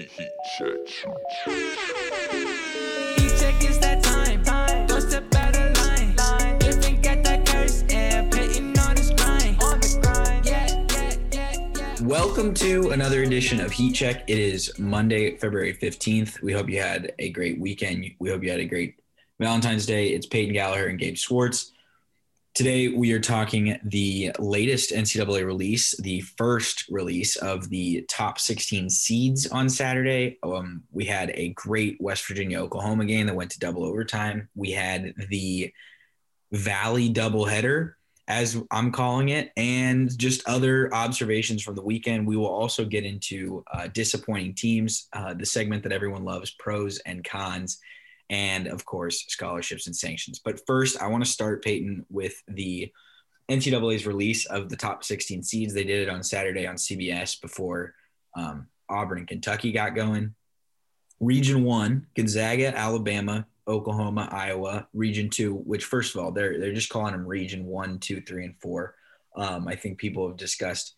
Check. Welcome to another edition of Heat Check. It is Monday, February 15th. We hope you had a great weekend. We hope you had a great Valentine's Day. It's Peyton Gallaher and Gabe Swartz. Today, we are talking the latest NCAA release, the first release of the top 16 seeds on Saturday. Um, we had a great West Virginia Oklahoma game that went to double overtime. We had the Valley doubleheader, as I'm calling it, and just other observations from the weekend. We will also get into uh, disappointing teams, uh, the segment that everyone loves, pros and cons and of course scholarships and sanctions. But first, I want to start Peyton with the NCAA's release of the top 16 seeds. They did it on Saturday on CBS before um, Auburn and Kentucky got going. Region one: Gonzaga, Alabama, Oklahoma, Iowa. Region two, which first of all, they're they're just calling them Region one, two, three, and four. Um, I think people have discussed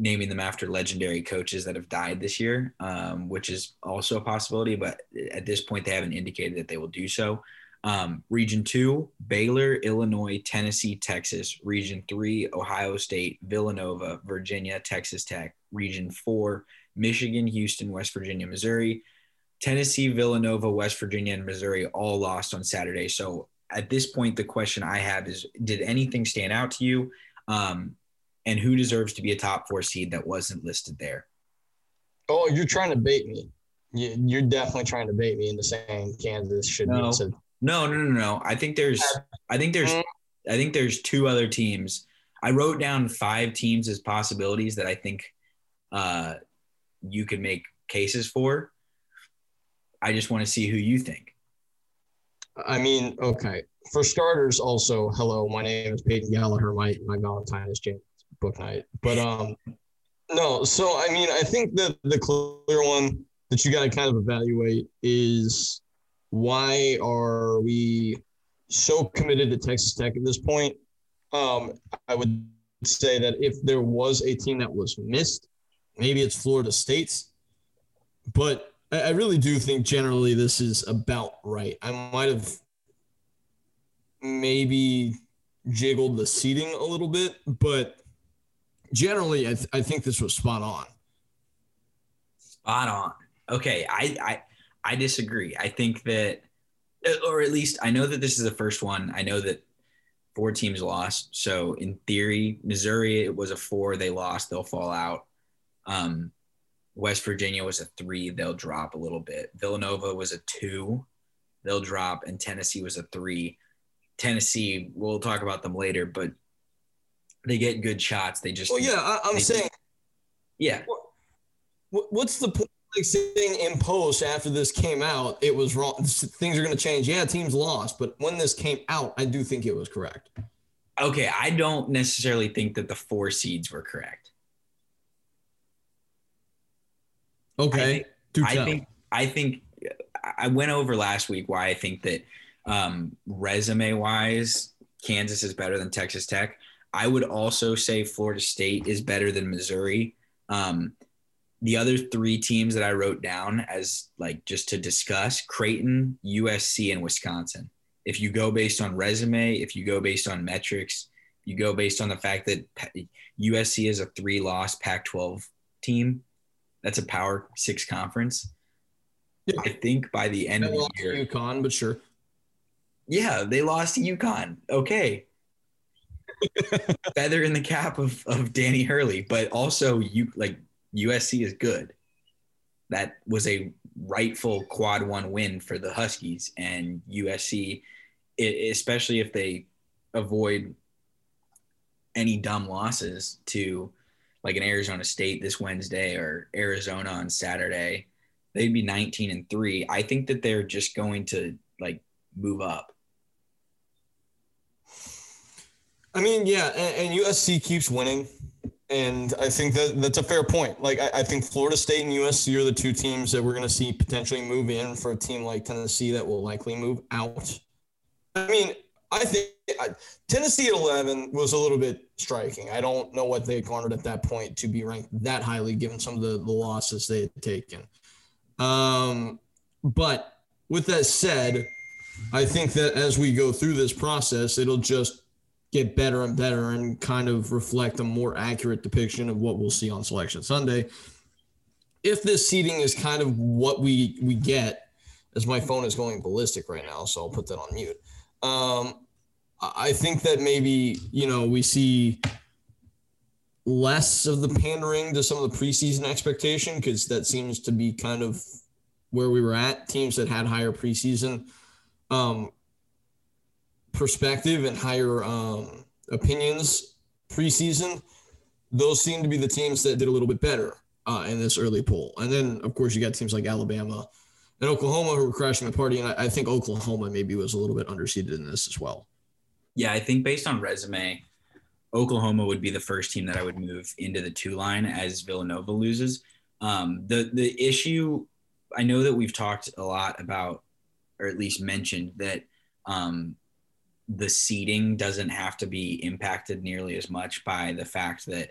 naming them after legendary coaches that have died this year, um, which is also a possibility. But at this point, they haven't indicated that they will do so. Um, region two, Baylor, Illinois, Tennessee, Texas. Region three, Ohio State, Villanova, Virginia, Texas Tech. Region four, Michigan, Houston, West Virginia, Missouri. Tennessee, Villanova, West Virginia, and Missouri all lost on Saturday. So at this point, the question I have is Did anything stand out to you? Um, and who deserves to be a top four seed that wasn't listed there? Oh, you're trying to bait me. You- You're definitely trying to bait me into saying Kansas should No. be. No, no, no, no. I think there's, I think there's, I think there's two other teams. I wrote down five teams as possibilities that I think uh, you could make cases for. I just want to see who you think. I mean, okay. For starters, also, hello, my name is Peyton Gallaher. My my Valentine is James Bouknight. But um, no. So I mean, I think that the clear one that you got to kind of evaluate is why are we so committed to Texas Tech at this point? Um, I would say that if there was a team that was missed, maybe it's Florida State's, but I, I really do think generally this is about right. I might have maybe jiggled the seating a little bit, but generally, I, th- I think this was spot on. Spot on. Okay, I, I I disagree. I think that, or at least I know that this is the first one. I know that four teams lost. So in theory, Missouri it was a four. They lost. They'll fall out. Um, West Virginia was a three. They'll drop a little bit. Villanova was a two. They'll drop, and Tennessee was a three. Tennessee, we'll talk about them later, but they get good shots. They just Well, yeah, I, I'm They- saying, yeah. what, what's the point? Like saying in post after this came out, it was wrong. Things are going to change. Yeah, teams lost, but when this came out, I do think it was correct. Okay, I don't necessarily think that the four seeds were correct. Okay, do I tell. think I think I went over last week why I think that um, resume wise, Kansas is better than Texas Tech. I would also say Florida State is better than Missouri. Um, the other three teams that I wrote down as like just to discuss Creighton, USC, and Wisconsin. If you go based on resume, if you go based on metrics, you go based on the fact that USC is a three loss Pac 12 team. That's a power six conference. Yeah. I think by the end I of the lost year, UConn, but sure. yeah, they lost to UConn. Okay. Feather in the cap of, of Danny Hurley, but also you like USC is good. That was a rightful quad one win for the Huskies and USC, especially if they avoid any dumb losses to like an Arizona State this Wednesday or Arizona on Saturday, they'd be 19 and 3. I think that they're just going to like move up. I mean, yeah, and, and USC keeps winning, and I think that that's a fair point. Like, I, I think Florida State and USC are the two teams that we're going to see potentially move in for a team like Tennessee that will likely move out. I mean, I think I, Tennessee at 11 was a little bit striking. I don't know what they garnered at that point to be ranked that highly, given some of the, the losses they had taken. Um, but with that said, I think that as we go through this process, it'll just get better and better and kind of reflect a more accurate depiction of what we'll see on Selection Sunday. If this seating is kind of what we we get, as my phone is going ballistic right now, so I'll put that on mute. Um, I think that maybe you know we see less of the pandering to some of the preseason expectation because that seems to be kind of where we were at. Teams that had higher preseason um, perspective and higher um, opinions preseason, those seem to be the teams that did a little bit better uh, in this early poll. And then, of course, you got teams like Alabama and Oklahoma who were crashing the party. And I, I think Oklahoma maybe was a little bit underseeded in this as well. Yeah, I think based on resume, Oklahoma would be the first team that I would move into the two line as Villanova loses. Um, the the issue, I know that we've talked a lot about, or at least mentioned that um, the seating doesn't have to be impacted nearly as much by the fact that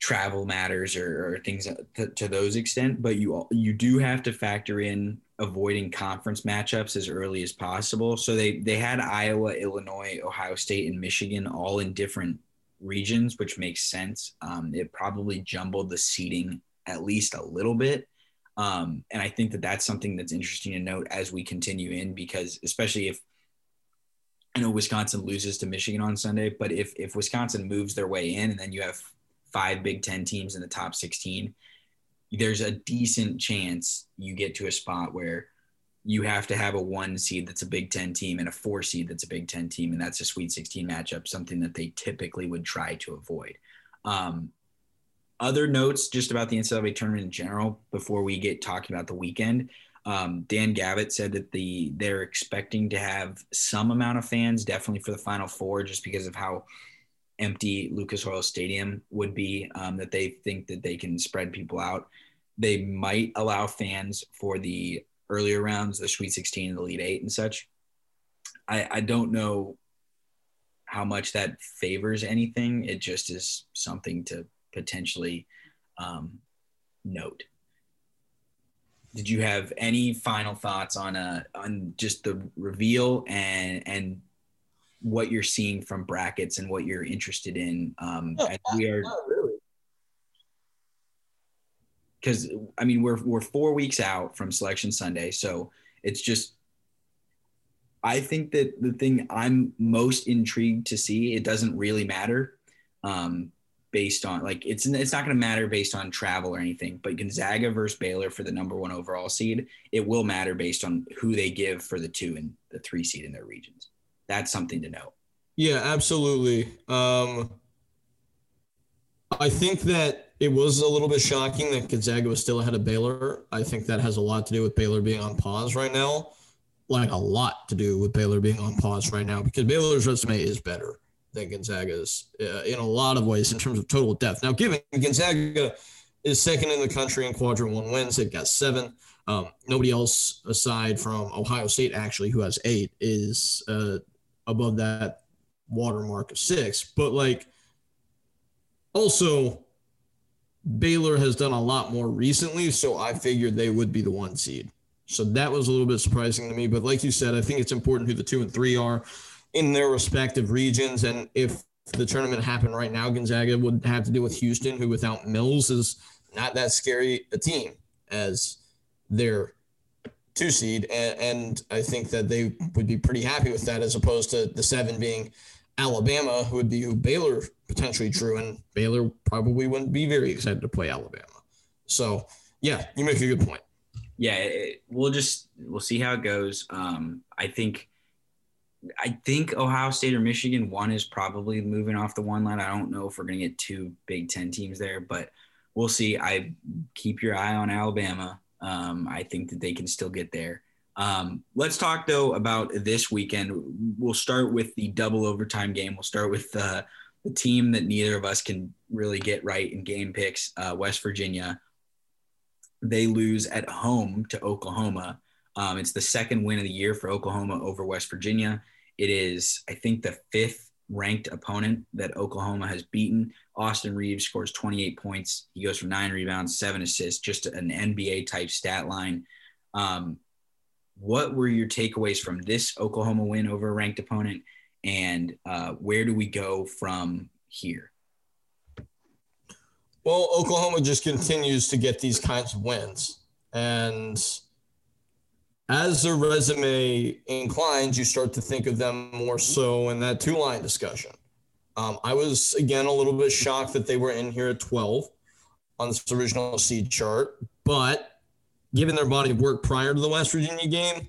travel matters or, or things to, to, those extent but you you do have to factor in avoiding conference matchups as early as possible. So they they had Iowa Illinois Ohio State and Michigan all in different regions which makes sense. Um, it probably jumbled the seating at least a little bit. Um, and I think that that's something that's interesting to note as we continue in because especially if I know Wisconsin loses to Michigan on Sunday, but if if Wisconsin moves their way in and then you have five Big Ten teams in the top 16, there's a decent chance you get to a spot where you have to have a one seed that's a Big Ten team and a four seed that's a Big Ten team, and that's a Sweet 16 matchup, something that they typically would try to avoid. Um, other notes just about the NCAA tournament in general before we get talking about the weekend. Um, Dan Gavitt said that the they're expecting to have some amount of fans, definitely for the Final Four, just because of how empty Lucas Oil Stadium would be. Um, that they think that they can spread people out. They might allow fans for the earlier rounds, the Sweet 16 and the Elite Eight and such. I, I don't know how much that favors anything. It just is something to potentially um, note did you have any final thoughts on uh on just the reveal and and what you're seeing from brackets and what you're interested in um as we are because i mean we're we're four weeks out from selection sunday so it's just i think that the thing i'm most intrigued to see it doesn't really matter um based on like it's it's not going to matter based on travel or anything. But Gonzaga versus Baylor for the number one overall seed, it will matter based on who they give for the two and the three seed in their regions. That's something to know. Yeah, absolutely. Um, I think that it was a little bit shocking that Gonzaga was still ahead of Baylor. I think that has a lot to do with Baylor being on pause right now. Like a lot to do with Baylor being on pause right now because Baylor's resume is better than Gonzaga's uh, in a lot of ways in terms of total depth. Now, given Gonzaga is second in the country in quadrant one wins, they've got seven. Um, nobody else aside from Ohio State, actually, who has eight, is uh, above that watermark of six. But like, also, Baylor has done a lot more recently, so I figured they would be the one seed. So that was a little bit surprising to me. But like you said, I think it's important who the two and three are in their respective regions. And if the tournament happened right now, Gonzaga would have to deal with Houston, who without Mills is not that scary a team as their two seed. And, and I think that they would be pretty happy with that as opposed to the seven being Alabama, who would be who Baylor potentially drew. And Baylor probably wouldn't be very excited to play Alabama. So, yeah, you make a good point. Yeah, it, we'll just we'll see how it goes. Um, I think I think Ohio State or Michigan, one is probably moving off the one line. I don't know if we're going to get two Big Ten teams there, but we'll see. I keep your eye on Alabama. Um, I think that they can still get there. Um, let's talk though about this weekend. We'll start with the double overtime game. We'll start with uh, the team that neither of us can really get right in game picks. Uh, West Virginia. They lose at home to Oklahoma. Um, it's the second win of the year for Oklahoma over West Virginia. It is, I think, the fifth ranked opponent that Oklahoma has beaten. Austin Reaves scores 28 points. He goes for nine rebounds, seven assists, just an NBA type stat line. Um, what were your takeaways from this Oklahoma win over a ranked opponent? And uh, where do we go from here? Well, Oklahoma just continues to get these kinds of wins. And as their resume inclines, you start to think of them more so in that two line discussion. Um, I was, again, a little bit shocked that they were in here at 12 on this original seed chart, but given their body of work prior to the West Virginia game,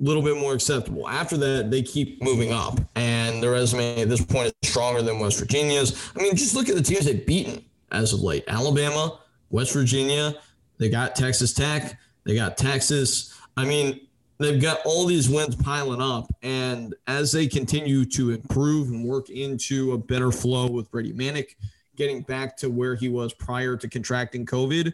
a little bit more acceptable. After that, they keep moving up, and their resume at this point is stronger than West Virginia's. I mean, just look at the teams they've beaten as of late Alabama, West Virginia, they got Texas Tech, they got Texas. I mean, they've got all these wins piling up. And as they continue to improve and work into a better flow with Brady Manek getting back to where he was prior to contracting COVID,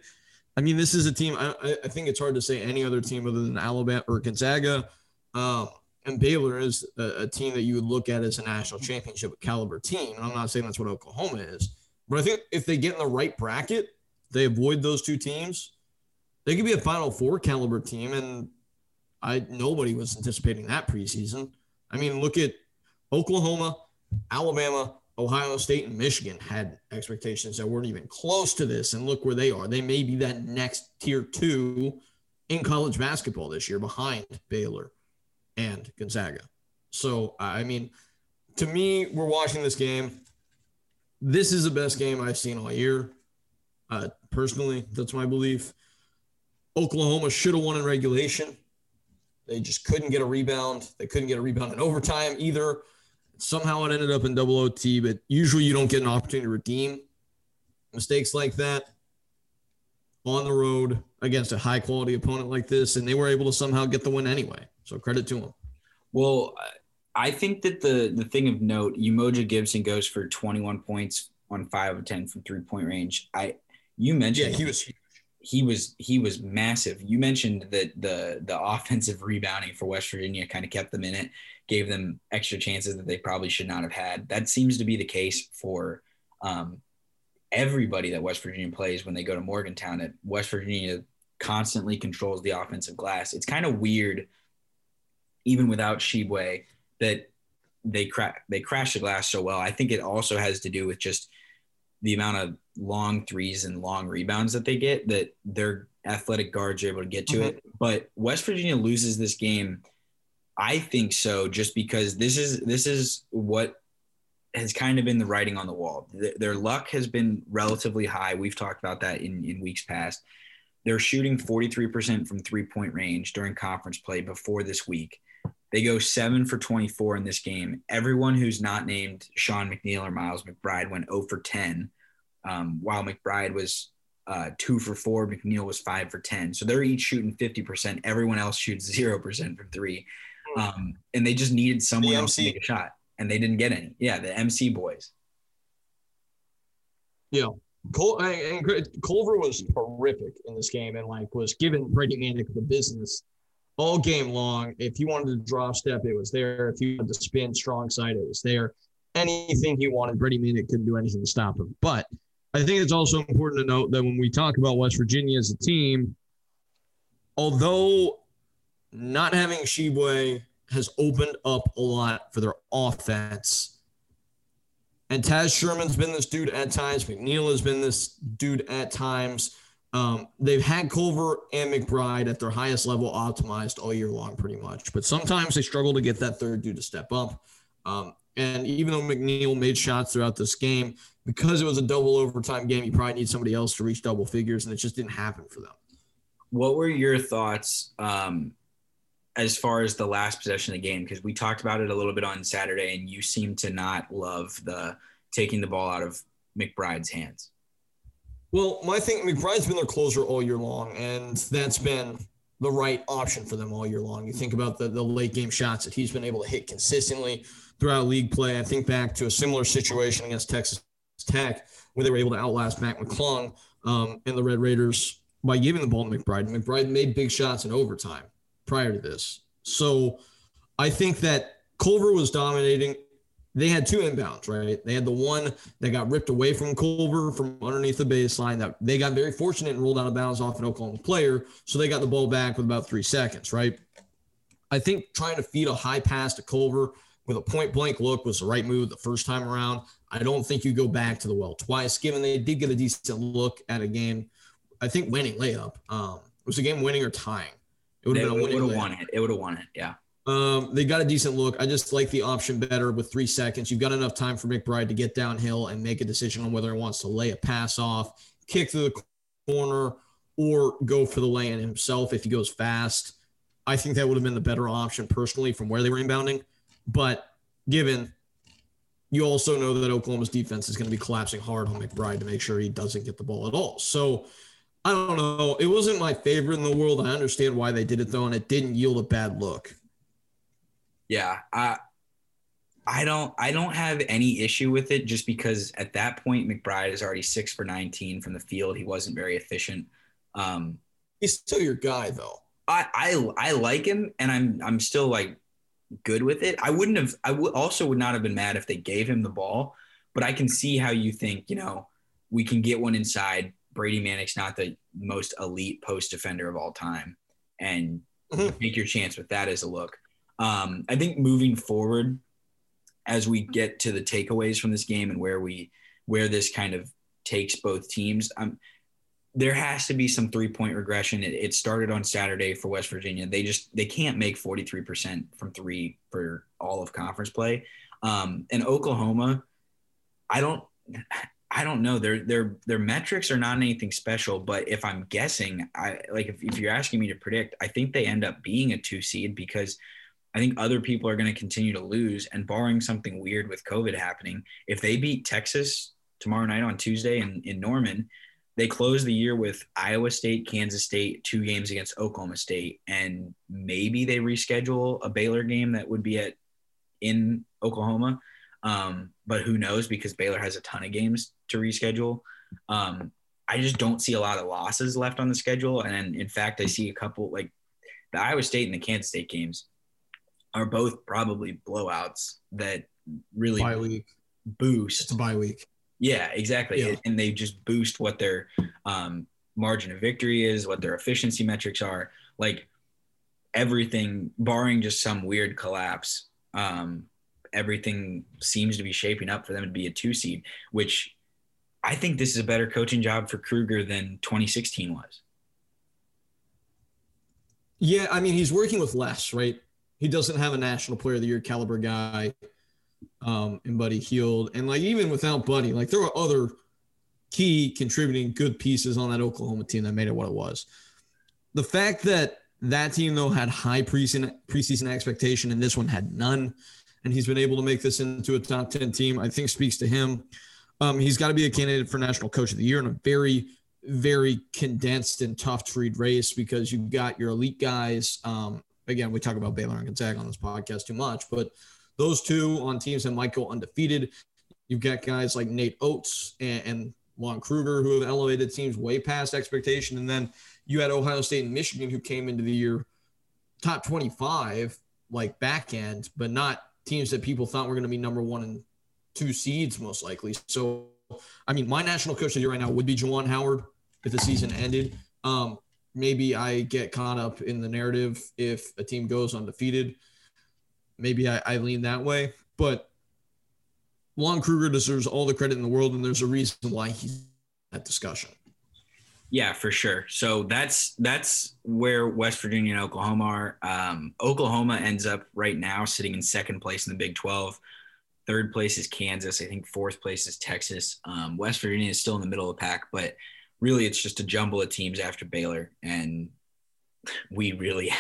I mean, this is a team. I, I think it's hard to say any other team other than Alabama or Gonzaga. Um, and Baylor is a, a, team that you would look at as a national championship caliber team. And I'm not saying that's what Oklahoma is, but I think if they get in the right bracket, they avoid those two teams, they could be a Final Four caliber team. And I nobody was anticipating that preseason. I mean, look at Oklahoma, Alabama, Ohio State, and Michigan had expectations that weren't even close to this. And look where they are. They may be that next tier two in college basketball this year behind Baylor and Gonzaga. So, I mean, to me, we're watching this game. This is the best game I've seen all year. Uh, personally, that's my belief. Oklahoma should have won in regulation. They just couldn't get a rebound. They couldn't get a rebound in overtime either. Somehow it ended up in double OT, but usually you don't get an opportunity to redeem mistakes like that on the road against a high quality opponent like this. And they were able to somehow get the win anyway. So credit to them. Well, I think that the the thing of note, Umoja Gibson goes for 21 points on five of 10 from three point range. I you mentioned yeah, he was he was he was massive. You mentioned that the the offensive rebounding for West Virginia kind of kept them in it, gave them extra chances that they probably should not have had. That seems to be the case for um, everybody that West Virginia plays when they go to Morgantown. That West Virginia constantly controls the offensive glass. It's kind of weird, even without Tshiebwe, that they crack they crash the glass so well. I think it also has to do with just the amount of long threes and long rebounds that they get that their athletic guards are able to get to mm-hmm. it. But West Virginia loses this game. I think so, just because this is this is what has kind of been the writing on the wall. Their luck has been relatively high. We've talked about that in, in weeks past. They're shooting 43% from three point range during conference play before this week. They go seven for 24 in this game. Everyone who's not named Sean McNeil or Miles McBride went 0 for 10 um, while McBride was uh, two for four, McNeil was five for 10. So they're each shooting 50%. Everyone else shoots 0% from three. Hmm. Um, and they just needed someone else to make a shot, and they didn't get any. Yeah, the MC boys. Yeah. Col- and Culver was horrific in this game and like was giving Brady Manek the business all game long. If he wanted to drop step, it was there. If he wanted to spin strong side, it was there. Anything he wanted, Brady Manek couldn't do anything to stop him. But I think it's also important to note that when we talk about West Virginia as a team, although not having Tshiebwe has opened up a lot for their offense. And Taz Sherman's been this dude at times. McNeil has been this dude at times. Um, they've had Culver and McBride at their highest level optimized all year long, pretty much. But sometimes they struggle to get that third dude to step up. Um, and even though McNeil made shots throughout this game, because it was a double overtime game, you probably need somebody else to reach double figures, and it just didn't happen for them. What were your thoughts um, as far as the last possession of the game? Because we talked about it a little bit on Saturday, and you seem to not love the taking the ball out of McBride's hands. Well, my thing, McBride's been their closer all year long, and that's been the right option for them all year long. You think about the, the late game shots that he's been able to hit consistently throughout league play. I think back to a similar situation against Texas Tech where they were able to outlast Mac McClung um, and the Red Raiders by giving the ball to McBride. McBride made big shots in overtime prior to this. So I think that Culver was dominating they had two inbounds, right? They had the one that got ripped away from Culver from underneath the baseline that they got very fortunate and rolled out of bounds off an Oklahoma player. So they got the ball back with about three seconds, right? I think trying to feed a high pass to Culver with a point blank look was the right move the first time around. I don't think you go back to the well twice, given they did get a decent look at a game. I think winning layup. Um, was the game winning or tying? It would have been a winning. Would have won it. It would have won it. Yeah. Um, they got a decent look. I just like the option better with three seconds. You've got enough time for McBride to get downhill and make a decision on whether he wants to lay a pass off, kick to the corner, or go for the lay in himself if he goes fast. I think that would have been the better option personally from where they were inbounding. But given you also know that Oklahoma's defense is going to be collapsing hard on McBride to make sure he doesn't get the ball at all. So I don't know. It wasn't my favorite in the world. I understand why they did it though, and it didn't yield a bad look. Yeah, I I don't I don't have any issue with it just because at that point McBride is already six for 19 from the field. He wasn't very efficient. Um, He's still your guy though. I, I I like him and I'm I'm still like good with it. I wouldn't have I also would not have been mad if they gave him the ball, but I can see how you think, you know, we can get one inside. Brady Manek's not the most elite post defender of all time. And mm-hmm. take your chance with that as a look. Um, I think moving forward, as we get to the takeaways from this game and where we where this kind of takes both teams, um, there has to be some three point regression. It, it, started on Saturday for West Virginia. They just they can't make forty three percent from three for all of conference play. Um, and Oklahoma, I don't. I don't know. Their their their metrics are not anything special, but if I'm guessing, I like if, if you're asking me to predict, I think they end up being a two seed because I think other people are going to continue to lose. And barring something weird with COVID happening, if they beat Texas tomorrow night on Tuesday in, in Norman, they close the year with Iowa State, Kansas State, two games against Oklahoma State, and maybe they reschedule a Baylor game that would be at in Oklahoma. Um, but who knows because Baylor has a ton of games to reschedule. Um, I just don't see a lot of losses left on the schedule. And in fact, I see a couple like the Iowa State and the Kansas State games are both probably blowouts that really bye week. boost. It's a bye week. Yeah, exactly. Yeah. And they just boost what their um, margin of victory is, what their efficiency metrics are. Like everything, barring just some weird collapse, um, everything seems to be shaping up for them to be a two seed, which I think this is a better coaching job for Kruger than 2016 was. Yeah, I mean, he's working with less, right? he doesn't have a national player of the year caliber guy um, and Buddy Hield. And like even without Buddy, like there were other key contributing good pieces on that Oklahoma team that made it what it was. The fact that that team though had high preseason preseason expectation and this one had none, and he's been able to make this into a top ten team, I think speaks to him. Um, he's got to be a candidate for National Coach of the Year in a very very condensed and tough to read race because you've got your elite guys um, again, we talk about Baylor and Gonzaga on this podcast too much, but those two on teams that might go undefeated. You've got guys like Nate Oats and, and Kruger who have elevated teams way past expectation. And then you had Ohio State and Michigan who came into the year top 25, like back end, but not teams that people thought were going to be number one and two seeds most likely. So, I mean, my national coach of the year right now would be Juwan Howard if the season ended. Um, maybe I get caught up in the narrative if a team goes undefeated. Maybe I, I lean that way. But Lon Kruger deserves all the credit in the world, and there's a reason why he's that discussion. Yeah, for sure. So that's that's where West Virginia and Oklahoma are. Um, Oklahoma ends up right now sitting in second place in the Big 12. Third place is Kansas. I think fourth place is Texas. Um, West Virginia is still in the middle of the pack, but really it's just a jumble of teams after Baylor, and we really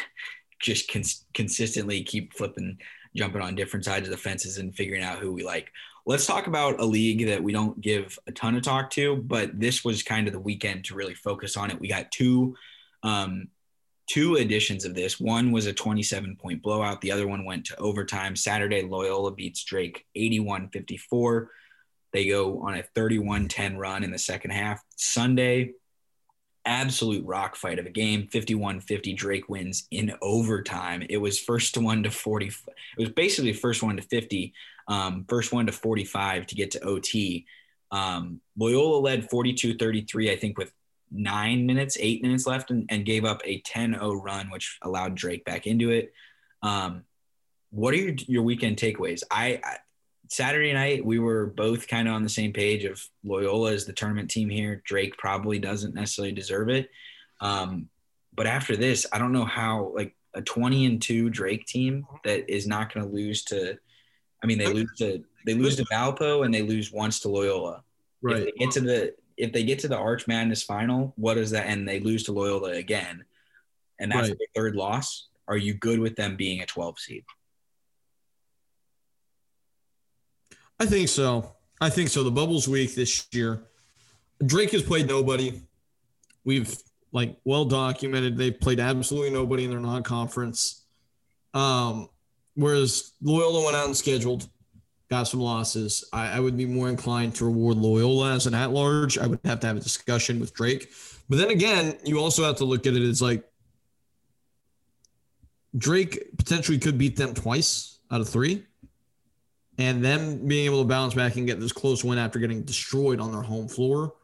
just cons- consistently keep flipping, jumping on different sides of the fences and figuring out who we like. Let's talk about a league that we don't give a ton of talk to, but this was kind of the weekend to really focus on it. We got two um, two editions of this. One was a 27 point blowout. The other one went to overtime. Saturday, Loyola beats Drake 81 54. They go on a 31 10 run in the second half. Sunday, absolute rock fight of a game 51 50 drake wins in overtime it was first one to 40 it was basically first one to 50 um, first one to 45 to get to OT. Um, Loyola led 42 33, I think, with nine minutes, eight minutes left, and, and gave up a 10 0 run, which allowed Drake back into it. Um, what are your, your weekend takeaways? I, I Saturday night, we were both kind of on the same page of Loyola is the tournament team here. Drake probably doesn't necessarily deserve it. Um, but after this, I don't know how like a 20 and 2 Drake team that is not going to lose to I mean they lose to they lose to Valpo and they lose once to Loyola. Right. If they get to the if they get to the Arch Madness final, what is that and they lose to Loyola again and that's Right. their third loss, are you good with them being a 12 seed? I think so. I think so. The bubbles week this year. Drake has played nobody. We've like well documented. They've played absolutely nobody in their non-conference. Um, whereas Loyola went out and scheduled, got some losses. I, I would be more inclined to reward Loyola as an at-large. I would have to have a discussion with Drake. But then again, you also have to look at it as like Drake potentially could beat them twice out of three and them being able to bounce back and get this close win after getting destroyed on their home floor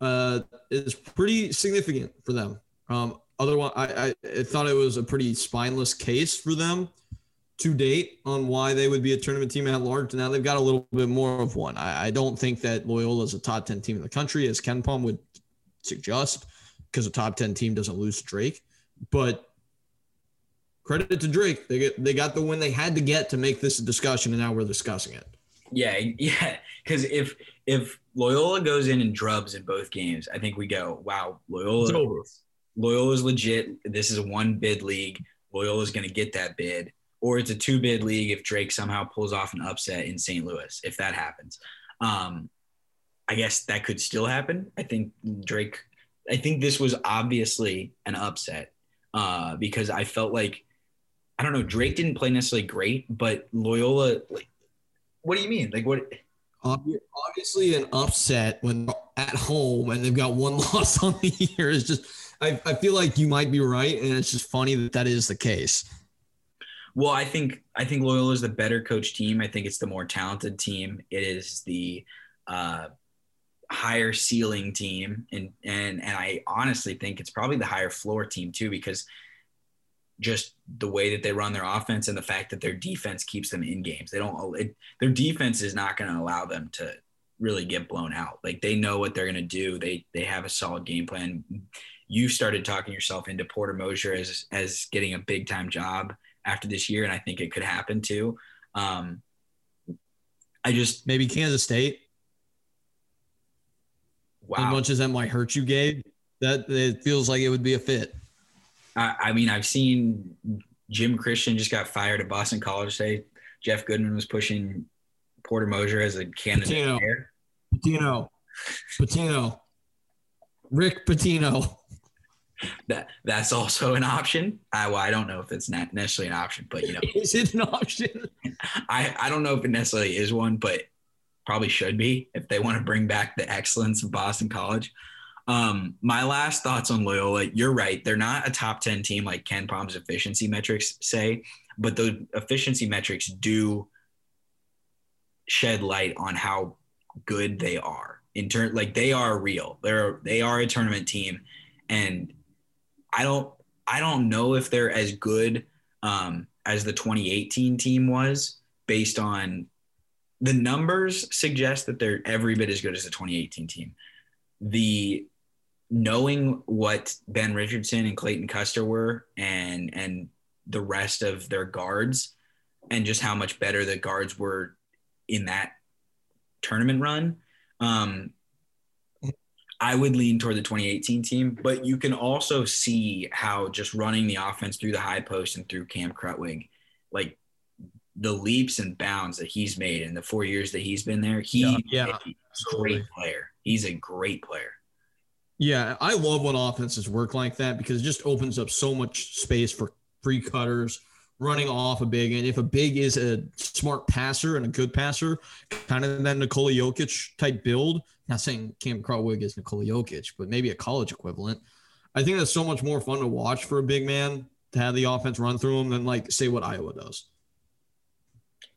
uh, is pretty significant for them. Um, otherwise, I, I, thought it was a pretty spineless case for them to date on why they would be a tournament team at large. Now they've got a little bit more of one. I, I don't think that Loyola is a top 10 team in the country, as KenPom would suggest, because a top 10 team doesn't lose Drake. But credit to Drake. They get they got the win they had to get to make this a discussion, and now we're discussing it. Yeah, yeah. Because if if Loyola goes in and drubs in both games, I think we go, wow, It's Loyola over. Loyola's legit. This is a one bid league. Loyola's going to get that bid, or it's a two bid league if Drake somehow pulls off an upset in St. Louis. If that happens, um, I guess that could still happen. I think Drake. I think this was obviously an upset uh, because I felt like I don't know. Drake didn't play necessarily great, but Loyola. Like, what do you mean? Like what? Obviously, an upset when at home and they've got one loss on the year is just. I, I feel like you might be right, and it's just funny that that is the case. Well, I think I think Loyola is the better coach team. I think it's the more talented team. It is the uh, higher ceiling team, and and and I honestly think it's probably the higher floor team too, because just the way that they run their offense and the fact that their defense keeps them in games. They don't. It, their defense is not going to allow them to really get blown out. Like they know what they're going to do. They they have a solid game plan. You started talking yourself into Porter Moser as as getting a big time job after this year, and I think it could happen too. Um, I just Maybe Kansas State, Wow. as much as that might hurt you, Gabe, that it feels like it would be a fit. I, I mean, I've seen Jim Christian just got fired at Boston College today. Jeff Goodman was pushing Porter Moser as a candidate. Pitino. there. Pitino, Pitino, Rick Pitino. That that's also an option. I, well, I don't know if it's not necessarily an option, but you know, Is it an option? I, I don't know if it necessarily is one, but probably should be if they want to bring back the excellence of Boston College. Um, my last thoughts on Loyola, you're right. They're not a top 10 team like KenPom's efficiency metrics say, but the efficiency metrics do shed light on how good they are in turn like they are real. They're they are a tournament team and I don't I don't know if they're as good um, as the 2018 team was based on the numbers suggest that they're every bit as good as the 2018 team. The knowing what Ben Richardson and Clayton Custer were and and the rest of their guards and just how much better the guards were in that tournament run. Um, I would lean toward the 2018 team, but you can also see how just running the offense through the high post and through Cam Krutwig, like the leaps and bounds that he's made in the four years that he's been there, he Yeah, yeah, a great player. He's a great player. Yeah, I love when offenses work like that because it just opens up so much space for free cutters running off a big. And if a big is a smart passer and a good passer, kind of that Nikola Jokic type build, not saying Cam Krutwig is Nikola Jokic, but maybe a college equivalent. I think that's so much more fun to watch for a big man to have the offense run through him than like say what Iowa does.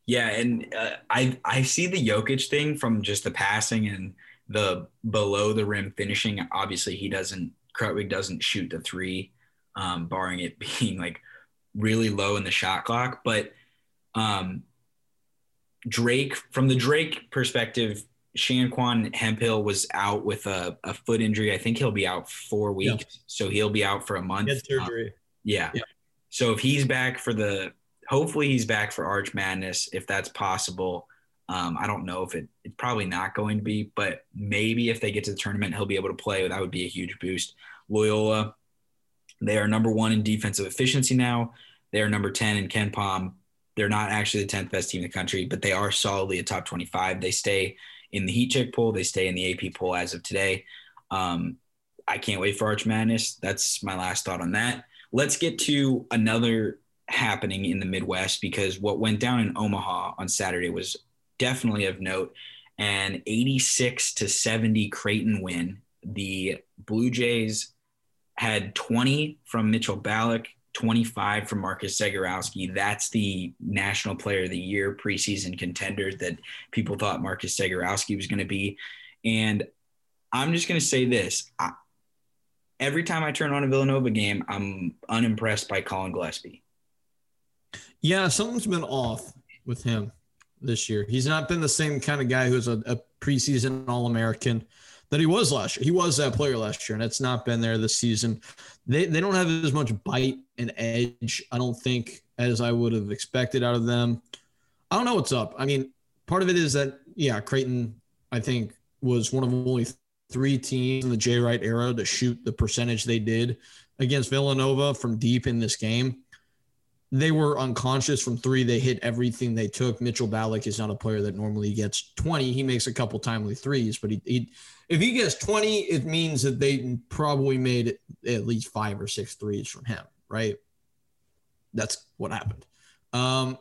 Yeah, and uh, I I see the Jokic thing from just the passing and the below the rim finishing. Obviously, he doesn't Krutwig doesn't shoot the three, um, barring it being like really low in the shot clock. But um, Drake, from the Drake perspective, Shanquan Hemphill was out with a, a foot injury. I think he'll be out four weeks, Yeah. so he'll be out for a month. Head Um, surgery. yeah. Yeah. So if he's back for the, hopefully he's back for Arch Madness if that's possible. Um, I don't know if it, it's probably not going to be, but maybe if they get to the tournament, he'll be able to play. That would be a huge boost. Loyola, they are number one in defensive efficiency now. They are number 10 in KenPom. They're not actually the 10th best team in the country, but they are solidly a top 25. They stay in the heat check poll. They stay in the AP poll as of today. Um, I can't wait for Arch Madness. That's my last thought on that. Let's get to another happening in the Midwest because what went down in Omaha on Saturday was definitely of note. An 86 to 70 Creighton win. The Blue Jays had 20 from Mitchell Ballock, 25 from Marcus Zegarowski. That's the National Player of the Year preseason contender that people thought Marcus Zegarowski was going to be. And I'm just going to say this. I, every time I turn on a Villanova game, I'm unimpressed by Collin Gillespie. Yeah, something's been off with him this year. He's not been the same kind of guy who's a, a preseason All American that he was last year. He was that player last year, and it's not been there this season. They they don't have as much bite and edge, I don't think, as I would have expected out of them. I don't know what's up. I mean, part of it is that yeah, Creighton, I think, was one of only three teams in the Jay Wright era to shoot the percentage they did against Villanova from deep in this game they were unconscious from three. They hit everything they took. Mitchell Ballock is not a player that normally gets 20. He makes a couple timely threes, but he, he if he gets 20, it means that they probably made at least five or six threes from him, right? That's what happened. Um,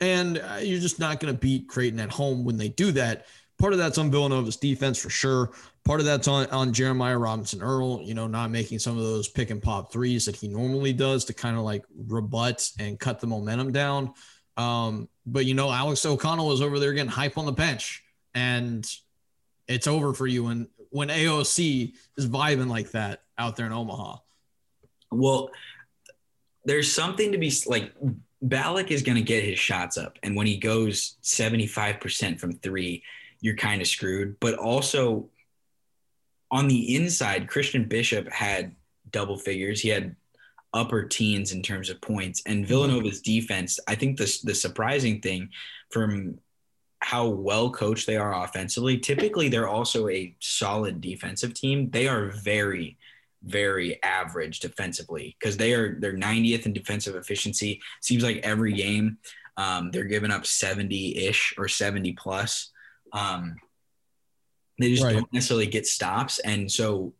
and uh, you're just not going to beat Creighton at home when they do that. Part of that's on Villanova's defense for sure. Part of that's on, on Jeremiah Robinson Earl, you know, not making some of those pick and pop threes that he normally does to kind of like rebut and cut the momentum down. Um, but, you know, Alex O'Connell was over there getting hype on the bench and it's over for you when, when AOC is vibing like that out there in Omaha. Well, there's something to be like Ballock is going to get his shots up. And when he goes 75% from three, you're kind of screwed. But also on the inside, Christian Bishop had double figures. He had upper teens in terms of points. And Villanova's defense, I think the, the surprising thing from how well coached they are offensively, typically they're also a solid defensive team. They are very, very average defensively because they are they're 90th in defensive efficiency. Seems like every game um, they're giving up 70 ish or 70 plus. Um, they just Right. don't necessarily get stops, and so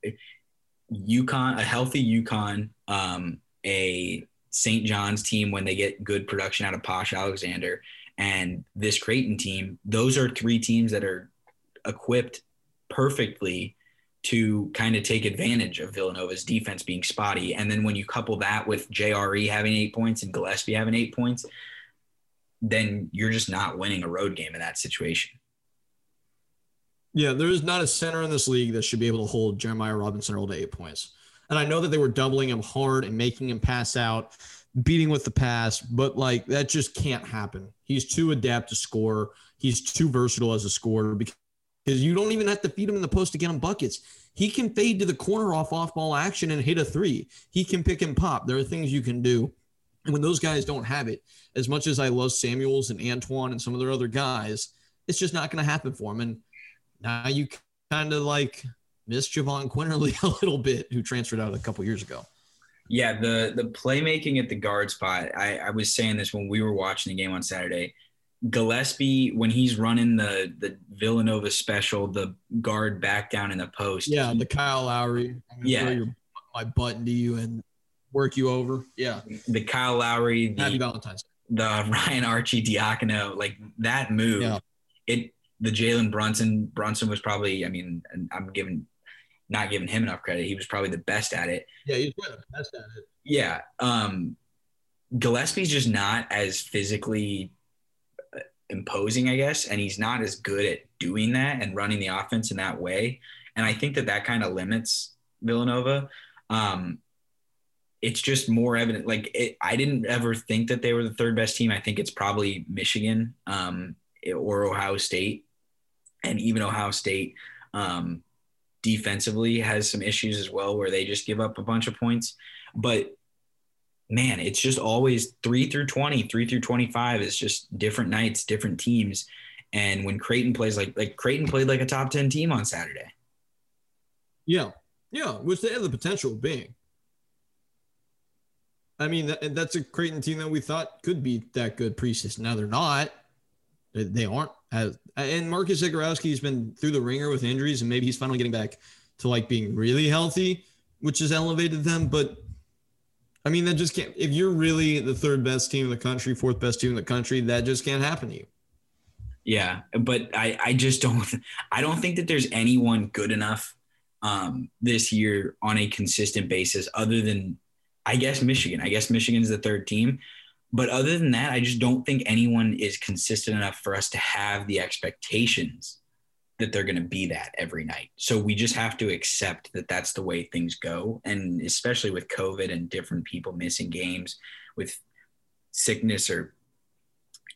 UConn, a healthy UConn, um, a St. John's team when they get good production out of Posh Alexander, and this Creighton team, those are three teams that are equipped perfectly to kind of take advantage of Villanova's defense being spotty. And then when you couple that with JRE having eight points and Gillespie having eight points, then you're just not winning a road game in that situation. Yeah, there is not a center in this league that should be able to hold Jeremiah Robinson Earl to eight points. And I know that they were doubling him hard and making him pass out, beating with the pass, but like that just can't happen. He's too adept to score. He's too versatile as a scorer because you don't even have to feed him in the post to get him buckets. He can fade to the corner off off ball action and hit a three. He can pick and pop. There are things you can do. And when those guys don't have it, as much as I love Samuels and Antoine and some of their other guys, it's just not going to happen for him. And now you kind of like miss Jahvon Quinerly a little bit, who transferred out a couple years ago. Yeah, the the playmaking at the guard spot. I, I was saying this when we were watching the game on Saturday. Gillespie, when he's running the the Villanova special, the guard back down in the post. Yeah, the Kyle Lowry. Yeah. throw your, my butt into you and work you over. Yeah, the Kyle Lowry, happy Valentine's. The Ryan Arcidiacono, like that move. Yeah. It the Jalen Brunson Brunson was probably. I mean, I'm giving not giving him enough credit. He was probably the best at it. Yeah, he's the best at it. Yeah. Um, Gillespie's just not as physically imposing, I guess, and he's not as good at doing that and running the offense in that way. And I think that that kind of limits Villanova. Um, it's just more evident. Like it, I didn't ever think that they were the third best team. I think it's probably Michigan um, or Ohio State, and even Ohio State um, defensively has some issues as well, where they just give up a bunch of points. But man, it's just always three through 20, three through 25. It's just different nights, different teams. And when Creighton plays like like Creighton played like a top 10 team on Saturday. Yeah. Yeah. Which they have the potential of being. I mean, that, that's a Creighton team that we thought could be that good preseason. Now they're not. They- They aren't. As, and Marcus Zegarowski's been through the ringer with injuries, and maybe he's finally getting back to like being really healthy, which has elevated them. But I mean, that just can't. If you're really the third best team in the country, fourth best team in the country, that just can't happen to you. Yeah, but I, I just don't I don't think that there's anyone good enough um, this year on a consistent basis other than I guess Michigan. I guess Michigan's the third team. But other than that, I just don't think anyone is consistent enough for us to have the expectations that they're going to be that every night. So we just have to accept that that's the way things go. And especially with COVID and different people missing games with sickness or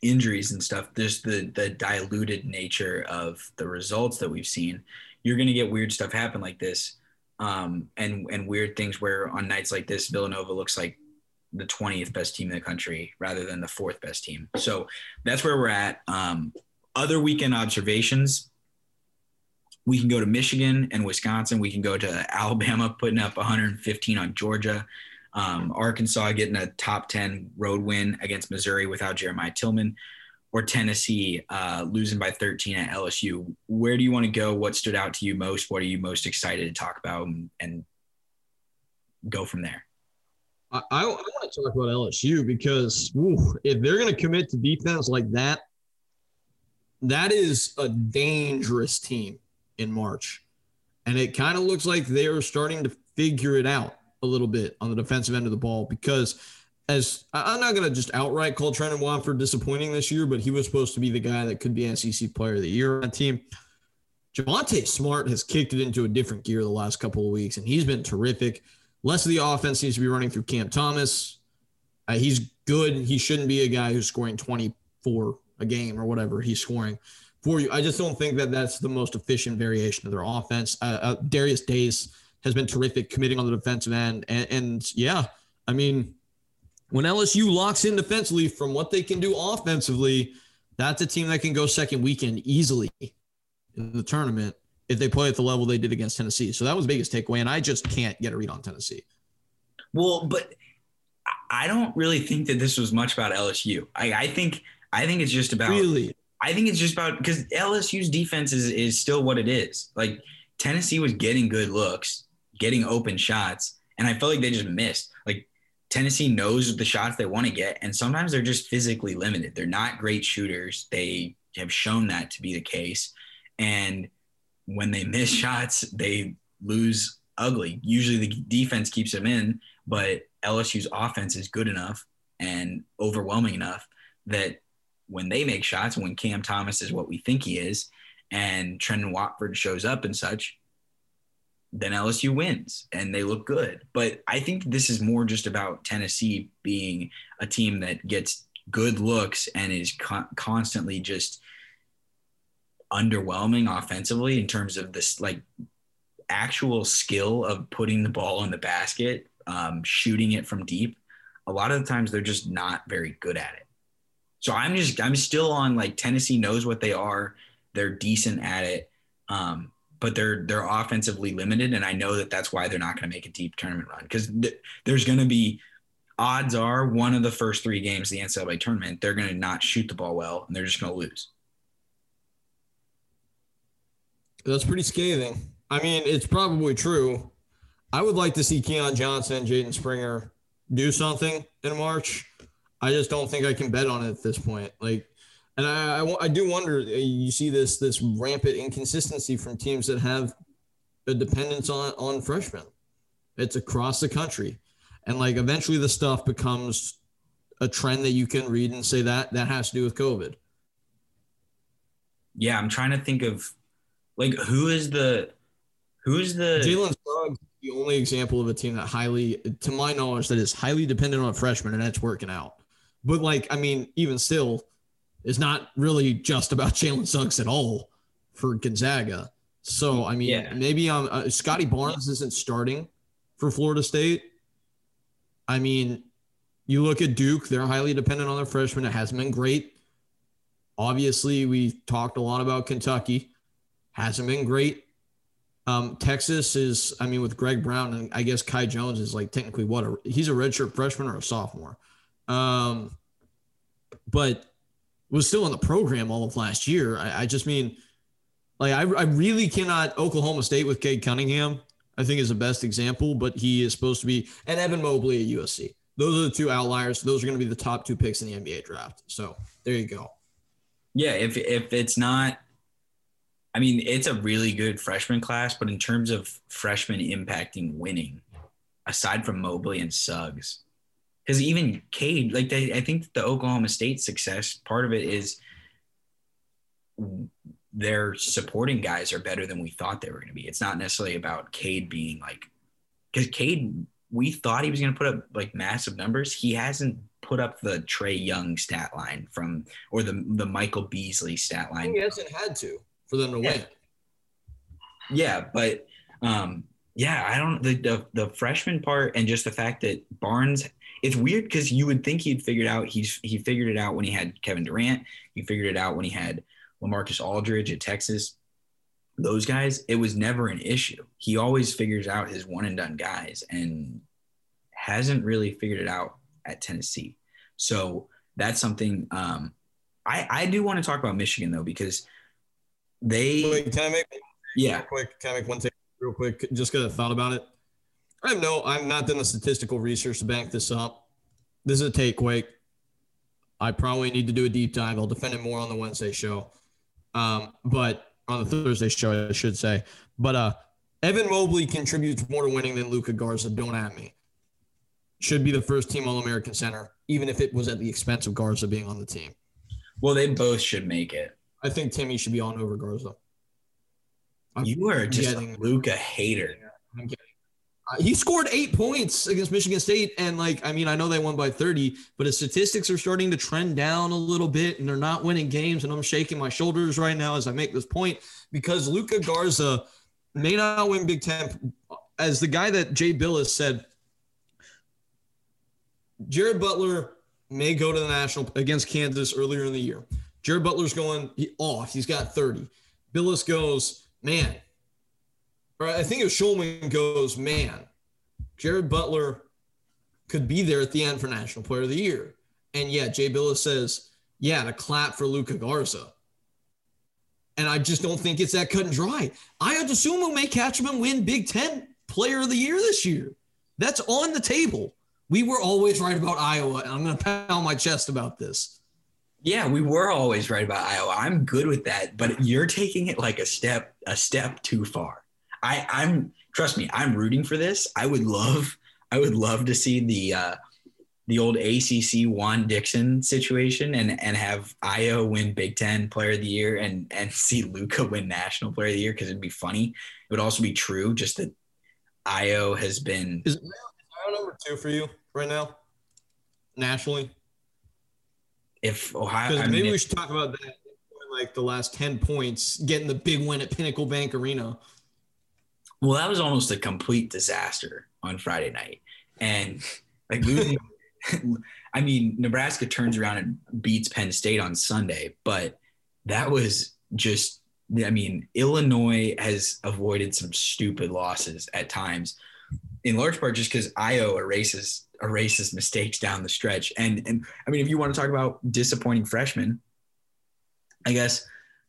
injuries and stuff, there's the the diluted nature of the results that we've seen. You're going to get weird stuff happen like this, um, and and weird things where on nights like this, Villanova looks like the 20th best team in the country rather than the fourth best team. So that's where we're at. Um, other weekend observations. We can go to Michigan and Wisconsin. We can go to Alabama putting up 115 on Georgia. Um, Arkansas getting a top 10 road win against Missouri without Jeremiah Tilmon, or Tennessee uh, losing by 13 at LSU. Where do you want to go? What stood out to you most? What are you most excited to talk about and, and go from there? I, I, want to talk about LSU because if they're going to commit to defense like that, that is a dangerous team in March. And it kind of looks like they're starting to figure it out a little bit on the defensive end of the ball because as I'm not going to just outright call Trendon Watford disappointing this year, but he was supposed to be the guy that could be SEC player of the year on that team. Javonte Smart has kicked it into a different gear the last couple of weeks, and he's been terrific. Less of the offense seems to be running through Cam Thomas. Uh, he's good. He shouldn't be a guy who's scoring 24 a game or whatever he's scoring for you. I just don't think that that's the most efficient variation of their offense. Uh, uh, Darius Days has been terrific committing on the defensive end. And, and yeah, I mean, when LSU locks in defensively from what they can do offensively, that's a team that can go second weekend easily in the tournament if they play at the level they did against Tennessee. So that was the biggest takeaway. And I just can't get a read on Tennessee. Well, but I don't really think that this was much about LSU. I, I think I think it's just about Really? I think it's just about because LSU's defense is is still what it is. Like Tennessee was getting good looks, getting open shots, and I felt like they just missed. Like Tennessee knows the shots they want to get, and sometimes they're just physically limited. They're not great shooters. They have shown that to be the case, and when they miss shots, they lose ugly. Usually the defense keeps them in, but LSU's offense is good enough and overwhelming enough that when they make shots, when Cam Thomas is what we think he is, and Trendon Watford shows up and such, then LSU wins and they look good. But I think this is more just about Tennessee being a team that gets good looks and is con- constantly just underwhelming offensively in terms of this like actual skill of putting the ball in the basket, um, shooting it from deep. A lot of the times they're just not very good at it. So I'm just I'm still on like Tennessee knows what they are. They're decent at it, um, but they're they're offensively limited, and I know that that's why they're not going to make a deep tournament run because th- there's going to be odds are one of the first three games of the NCAA tournament they're going to not shoot the ball well and they're just going to lose. That's pretty scathing. I mean, it's probably true. I would like to see Keon Johnson and Jaden Springer do something in March. I just don't think I can bet on it at this point. Like, and I, I, I do wonder. uh, You see this this rampant inconsistency from teams that have a dependence on on freshmen. It's across the country, and like eventually the stuff becomes a trend that you can read and say that that has to do with COVID. yeah, I'm trying to think of like who is the who's the Jalen Suggs, the only example of a team that highly, to my knowledge, that is highly dependent on a freshman, and that's working out. But like, I mean, even still, it's not really just about Jalen Suggs at all for Gonzaga. So I mean, Yeah. maybe um, uh, Scotty Barnes isn't starting for Florida State. I mean, you look at Duke; they're highly dependent on their freshmen. It hasn't been great. Obviously, we talked a lot about Kentucky. Hasn't been great. Um, Texas is, I mean, with Greg Brown and I guess Kai Jones is like technically what a, he's a redshirt freshman or a sophomore, um, but was still in the program all of last year. I, I just mean, like, I, I really cannot Oklahoma State with Cade Cunningham. I think is the best example, but he is supposed to be and Evan Mobley at USC. Those are the two outliers. Those are going to be the top two picks in the NBA draft. So there you go. Yeah, if if it's not, I mean, it's a really good freshman class, but in terms of freshmen impacting winning, aside from Mobley and Suggs, because even Cade, like they, I think the Oklahoma State success part of it is their supporting guys are better than we thought they were going to be. It's not necessarily about Cade being like, because Cade, we thought he was going to put up like massive numbers. He hasn't put up the Trae Young stat line from or the the Michael Beasley stat line. He hasn't had to for them to Yeah. win. Yeah, but um, yeah, I don't the, the the freshman part and just the fact that Barnes. It's weird because you would think he'd figured out he's he figured it out when he had Kevin Durant. He figured it out when he had LaMarcus Aldridge at Texas. Those guys, it was never an issue. He always figures out his one and done guys and hasn't really figured it out at Tennessee. So that's something um, I I do want to talk about Michigan though because they Wait, can I make yeah real quick? Can I make one take real quick? Just because I thought about it. I have no, I've not done the statistical research to back this up. This is a take, Wake. I probably need to do a deep dive. I'll defend it more on the Wednesday show. Um, but on the Thursday show, I should say. But uh Evan Mobley contributes more to winning than Luka Garza. Don't at me. Should be the first team All American center, even if it was at the expense of Garza being on the team. Well, they both should make it. I think Timmy should be on over Garza. I'm You are just getting- a Luka hater. I'm kidding. Uh, he scored eight points against Michigan State, and like, I mean, I know they won by 30, but his statistics are starting to trend down a little bit, and they're not winning games. And I'm shaking my shoulders right now as I make this point because Luka Garza may not win Big Ten. As the guy that Jay Bilas said, Jared Butler may go to the national against Kansas earlier in the year. Jared Butler's going off. He's got 30. Bilas goes, man, or I think it was Shulman goes, man, Jared Butler could be there at the end for National Player of the Year. And yeah, Jay Bilas says, yeah, to clap for Luka Garza. And I just don't think it's that cut and dry. I would assume we'll make Catchman win Big Ten Player of the Year this year. That's on the table. We were always right about Iowa, and I'm going to pound my chest about this. Yeah, we were always right about Iowa. I'm good with that, but you're taking it like a step a step too far. I, I'm trust me, I'm rooting for this. I would love I would love to see the uh, the old ACC Juan Dixon situation and and have Ayo win Big Ten Player of the Year and and see Luka win National Player of the Year because it'd be funny. It would also be true just that Ayo has been Is Iowa number two for you right now, nationally? If Ohio. I maybe mean, we if- should talk about that. Like the last 10 points, getting the big win at Pinnacle Bank Arena. Well, that was almost a complete disaster on Friday night. And like losing, I mean, Nebraska turns around and beats Penn State on Sunday, but that was just, I mean, Illinois has avoided some stupid losses at times, in large part just because Ayo erases erases mistakes down the stretch. And and I mean, if you want to talk about disappointing freshmen, I guess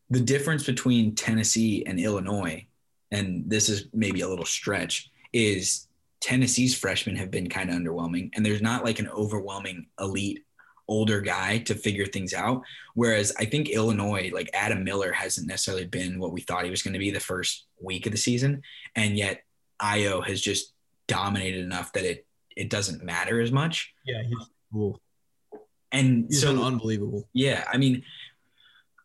the difference between Tennessee and Illinois and this is maybe a little stretch, is Tennessee's freshmen have been kind of underwhelming, and there's not like an overwhelming elite older guy to figure things out. Whereas I think Illinois, like Adam Miller, hasn't necessarily been what we thought he was going to be the first week of the season, and yet Ayo has just dominated enough that it it doesn't matter as much. Yeah, he's um, cool. And He's so unbelievable. yeah, I mean,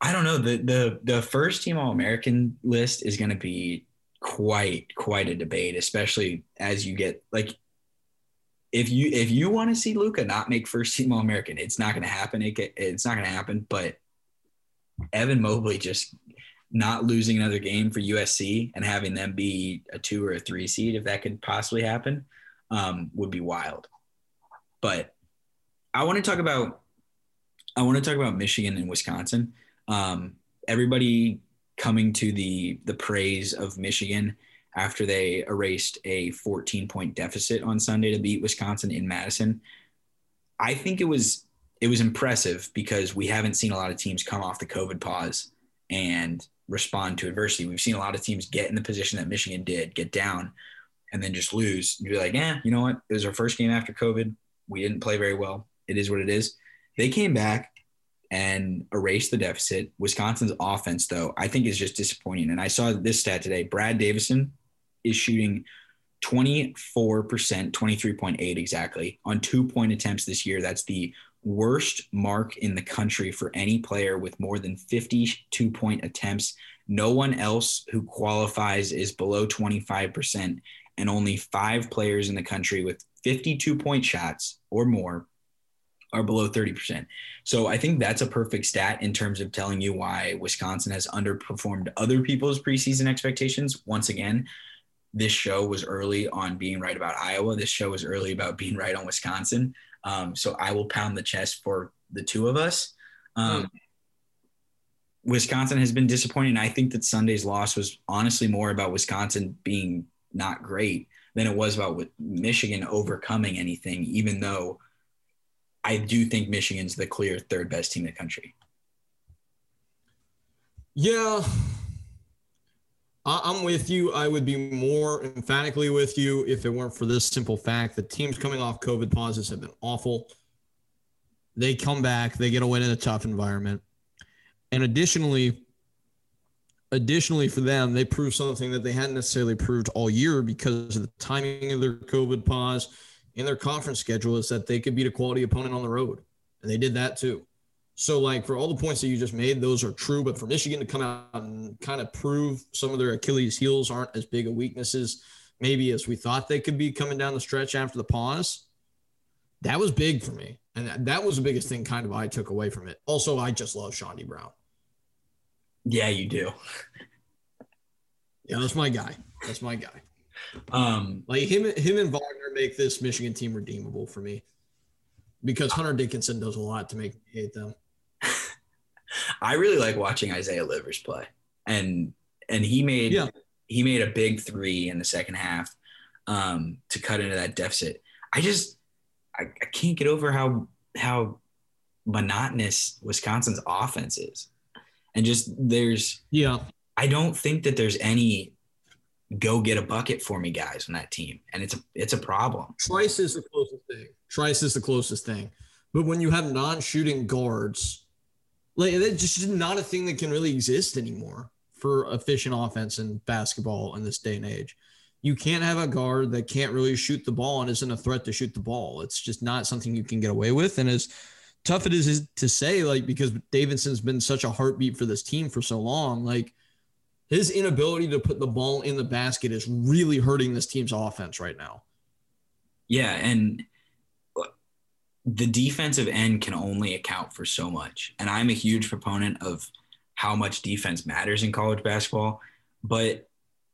I don't know. The the the first team All American list is going to be quite quite a debate, especially as you get like if you if you want to see Luka not make first team All American, it's not going to happen. It it's not going to happen. But Evan Mobley just not losing another game for USC and having them be a two or a three seed, if that could possibly happen, um, would be wild. But I want to talk about I want to talk about Michigan and Wisconsin. Um, everybody coming to the the praise of Michigan after they erased a 14 point deficit on Sunday to beat Wisconsin in Madison. I think it was it was impressive because we haven't seen a lot of teams come off the COVID pause and respond to adversity. We've seen a lot of teams get in the position that Michigan did, get down, and then just lose. You're like, yeah, you know what? It was our first game after COVID. We didn't play very well. It is what it is. They came back and erased the deficit. Wisconsin's offense, though, I think is just disappointing. And I saw this stat today. Brad Davison is shooting 24%, 23.8 exactly on two point attempts this year. That's the worst mark in the country for any player with more than 52 point attempts. No one else who qualifies is below 25%, and only five players in the country with 52 point shots or more are below 30%. So I think that's a perfect stat in terms of telling you why Wisconsin has underperformed other people's preseason expectations. Once again, this show was early on being right about Iowa. This show was early about being right on Wisconsin. Um, so I will pound the chest for the two of us. Um, mm. Wisconsin has been disappointing. I think that Sunday's loss was honestly more about Wisconsin being not great than it was about with Michigan overcoming anything, even though I do think Michigan's the clear third best team in the country. Yeah, I'm with you. I would be more emphatically with you if it weren't for this simple fact that teams coming off COVID pauses have been awful. They come back, they get a win in a tough environment. And additionally, additionally for them, they proved something that they hadn't necessarily proved all year because of the timing of their COVID pause and their conference schedule is that they could beat a quality opponent on the road. And they did that too. So, like for all the points that you just made, those are true. But for Michigan to come out and kind of prove some of their Achilles heels aren't as big of weaknesses, maybe as we thought they could be coming down the stretch after the pause, that was big for me. And that was the biggest thing kind of I took away from it. Also, I just love Chaundee Brown. Yeah, you do. yeah, that's my guy. That's my guy. Um, like him, him and Wagner make this Michigan team redeemable for me because Hunter Dickinson does a lot to make me hate them. I really like watching Isaiah Livers play, and and he made yeah. he made a big three in the second half um, to cut into that deficit. I just I, I can't get over how how monotonous Wisconsin's offense is, and just there's yeah. I don't think that there's any go get a bucket for me guys on that team, and it's a it's a problem. Trice is the closest thing. Trice is the closest thing, but when you have non-shooting guards like that's just not a thing that can really exist anymore for efficient offense in basketball in this day and age. You can't have a guard that can't really shoot the ball and isn't a threat to shoot the ball. It's just not something you can get away with. And as tough it is to say, like because Davison's been such a heartbeat for this team for so long, like his inability to put the ball in the basket is really hurting this team's offense right now. Yeah, and the defensive end can only account for so much. And I'm a huge proponent of how much defense matters in college basketball. But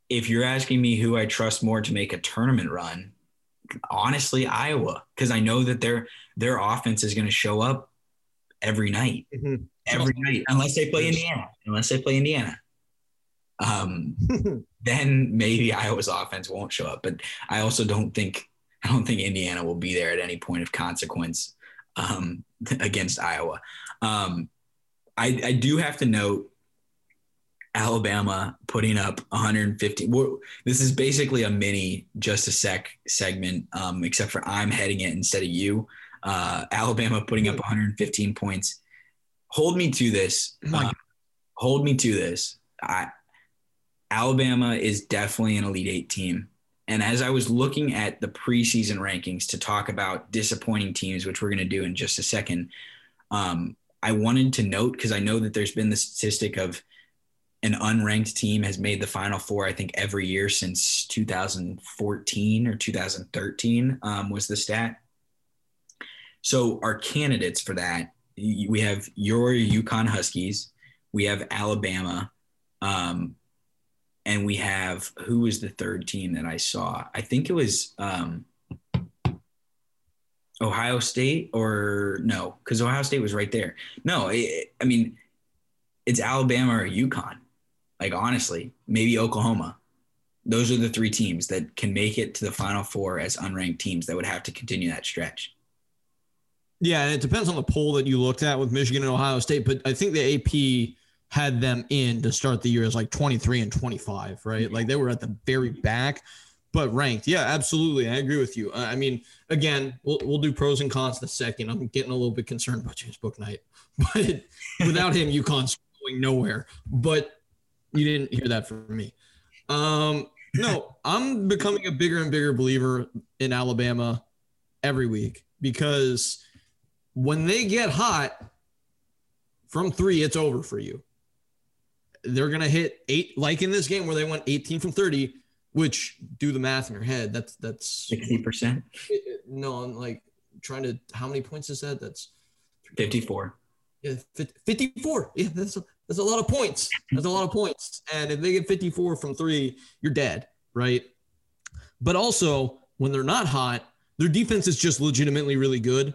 if you're asking me who I trust more to make a tournament run, honestly, Iowa, because I know that their their offense is going to show up every night, mm-hmm. every night, unless they play Indiana, unless they play Indiana. Um, then maybe Iowa's offense won't show up. But I also don't think I don't think Indiana will be there at any point of consequence um, against Iowa. Um, I, I, do have to note Alabama putting up 150. This is basically a mini just a sec segment, um, except for I'm heading it instead of you. Uh, Alabama putting up 115 points. Hold me to this. Uh, hold me to this. I, Alabama is definitely an Elite Eight team. And as I was looking at the preseason rankings to talk about disappointing teams, which we're going to do in just a second, um, I wanted to note because I know that there's been the statistic of an unranked team has made the final four, I think, every year since 2014 or 2013 um, was the stat. So our candidates for that, we have your UConn Huskies, we have Alabama, um, and we have who was the third team that I saw? I think it was um, Ohio State or no, because Ohio State was right there. No, I I mean, it's Alabama or UConn. Like honestly, maybe Oklahoma. Those are the three teams that can make it to the Final Four as unranked teams that would have to continue that stretch. Yeah, and it depends on the poll that you looked at with Michigan and Ohio State, but I think the AP had them in to start the year as like 23 and 25, right? Like they were at the very back, but ranked. Yeah, absolutely. I agree with you. I mean, again, we'll, we'll do pros and cons in a second. I'm getting a little bit concerned about James Bouknight, but without him, UConn's going nowhere. But you didn't hear that from me. Um, no, I'm becoming a bigger and bigger believer in Alabama every week because when they get hot from three, it's over for you. They're gonna hit eight, like in this game where they went 18 from 30, which do the math in your head. That's that's Sixty percent, no, I'm like trying to. How many points is that? That's fifty-four. yeah, 54. Yeah, that's a, that's a lot of points. That's a lot of points. And if they get 54 from three, you're dead, right? But also, when they're not hot, their defense is just legitimately really good.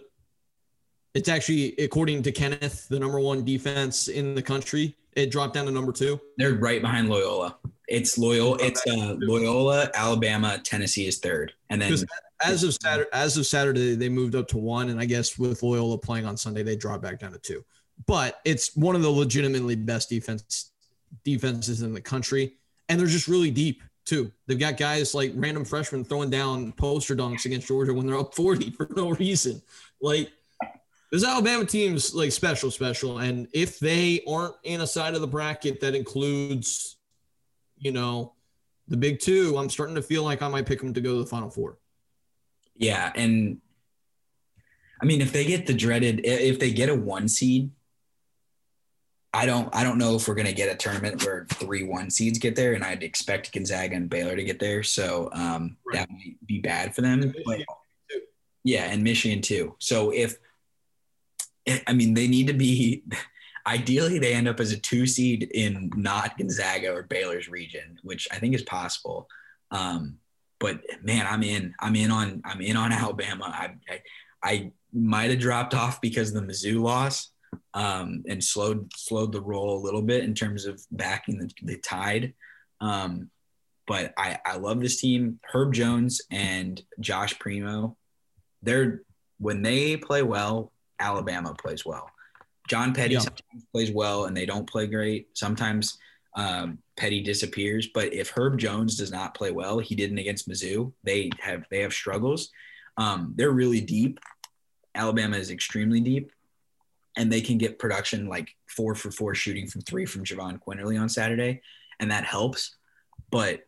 It's actually, according to KenPom, the number one defense in the country. It dropped down to number two. They're right behind Loyola. It's Loyola. It's uh, Loyola, Alabama, Tennessee is third, and then as of Saturday, as of Saturday, they moved up to one, and I guess with Loyola playing on Sunday, they dropped back down to two. But it's one of the legitimately best defense defenses in the country, and they're just really deep too. They've got guys like random freshmen throwing down poster dunks against Georgia when they're up forty for no reason. Like this Alabama team's like special, special, and if they aren't in a side of the bracket that includes, you know, the Big Two, I'm starting to feel like I might pick them to go to the Final Four. yeah, and I mean if they get the dreaded, if they get a one seed, I don't, I don't know if we're gonna get a tournament where three one seeds get there, and I'd expect Gonzaga and Baylor to get there, so um, Right. that might be bad for them. But. Yeah, and Michigan too. So if I mean they need to be ideally they end up as a two seed in not Gonzaga or Baylor's region, which I think is possible. Um, but man, I'm in. I'm in on. I'm in on Alabama. I I, I might have dropped off because of the Mizzou loss um, and slowed slowed the roll a little bit in terms of backing the, the tide. Um, but I, I love this team. Herb Jones and Josh Primo they're when they play well, Alabama plays well. John Petty Yeah. sometimes plays well and they don't play great. Sometimes um, Petty disappears, but if Herb Jones does not play well, he didn't against Mizzou. They have they have struggles. Um, they're really deep. Alabama is extremely deep, and they can get production like four for four shooting from three from Jahvon Quinerly on Saturday, and that helps. But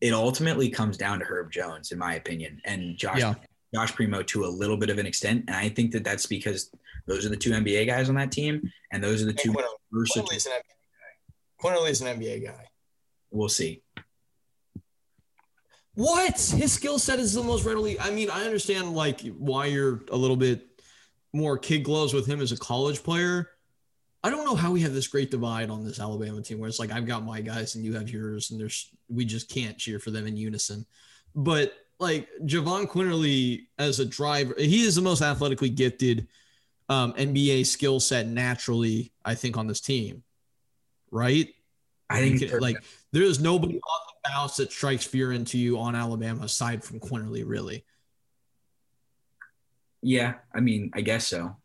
it ultimately comes down to Herb Jones, in my opinion, and Josh Yeah. Josh Primo to a little bit of an extent. And I think that that's because those are the two NBA guys on that team, and those are the two Quinn- versatile. Quinerly's an NBA guy. Quinerly's an NBA guy. We'll see. What? His skill set is the most readily. I mean, I understand like why you're a little bit more kid gloves with him as a college player. I don't know how we have this great divide on this Alabama team where it's like I've got my guys and you have yours, and there's we just can't cheer for them in unison. But like Jahvon Quinerly as a driver, he is the most athletically gifted um, NBA skill set naturally, I think, on this team. Right? I think like there is nobody on the bounce that strikes fear into you on Alabama aside from Quinterly, really. Yeah, I mean, I guess so.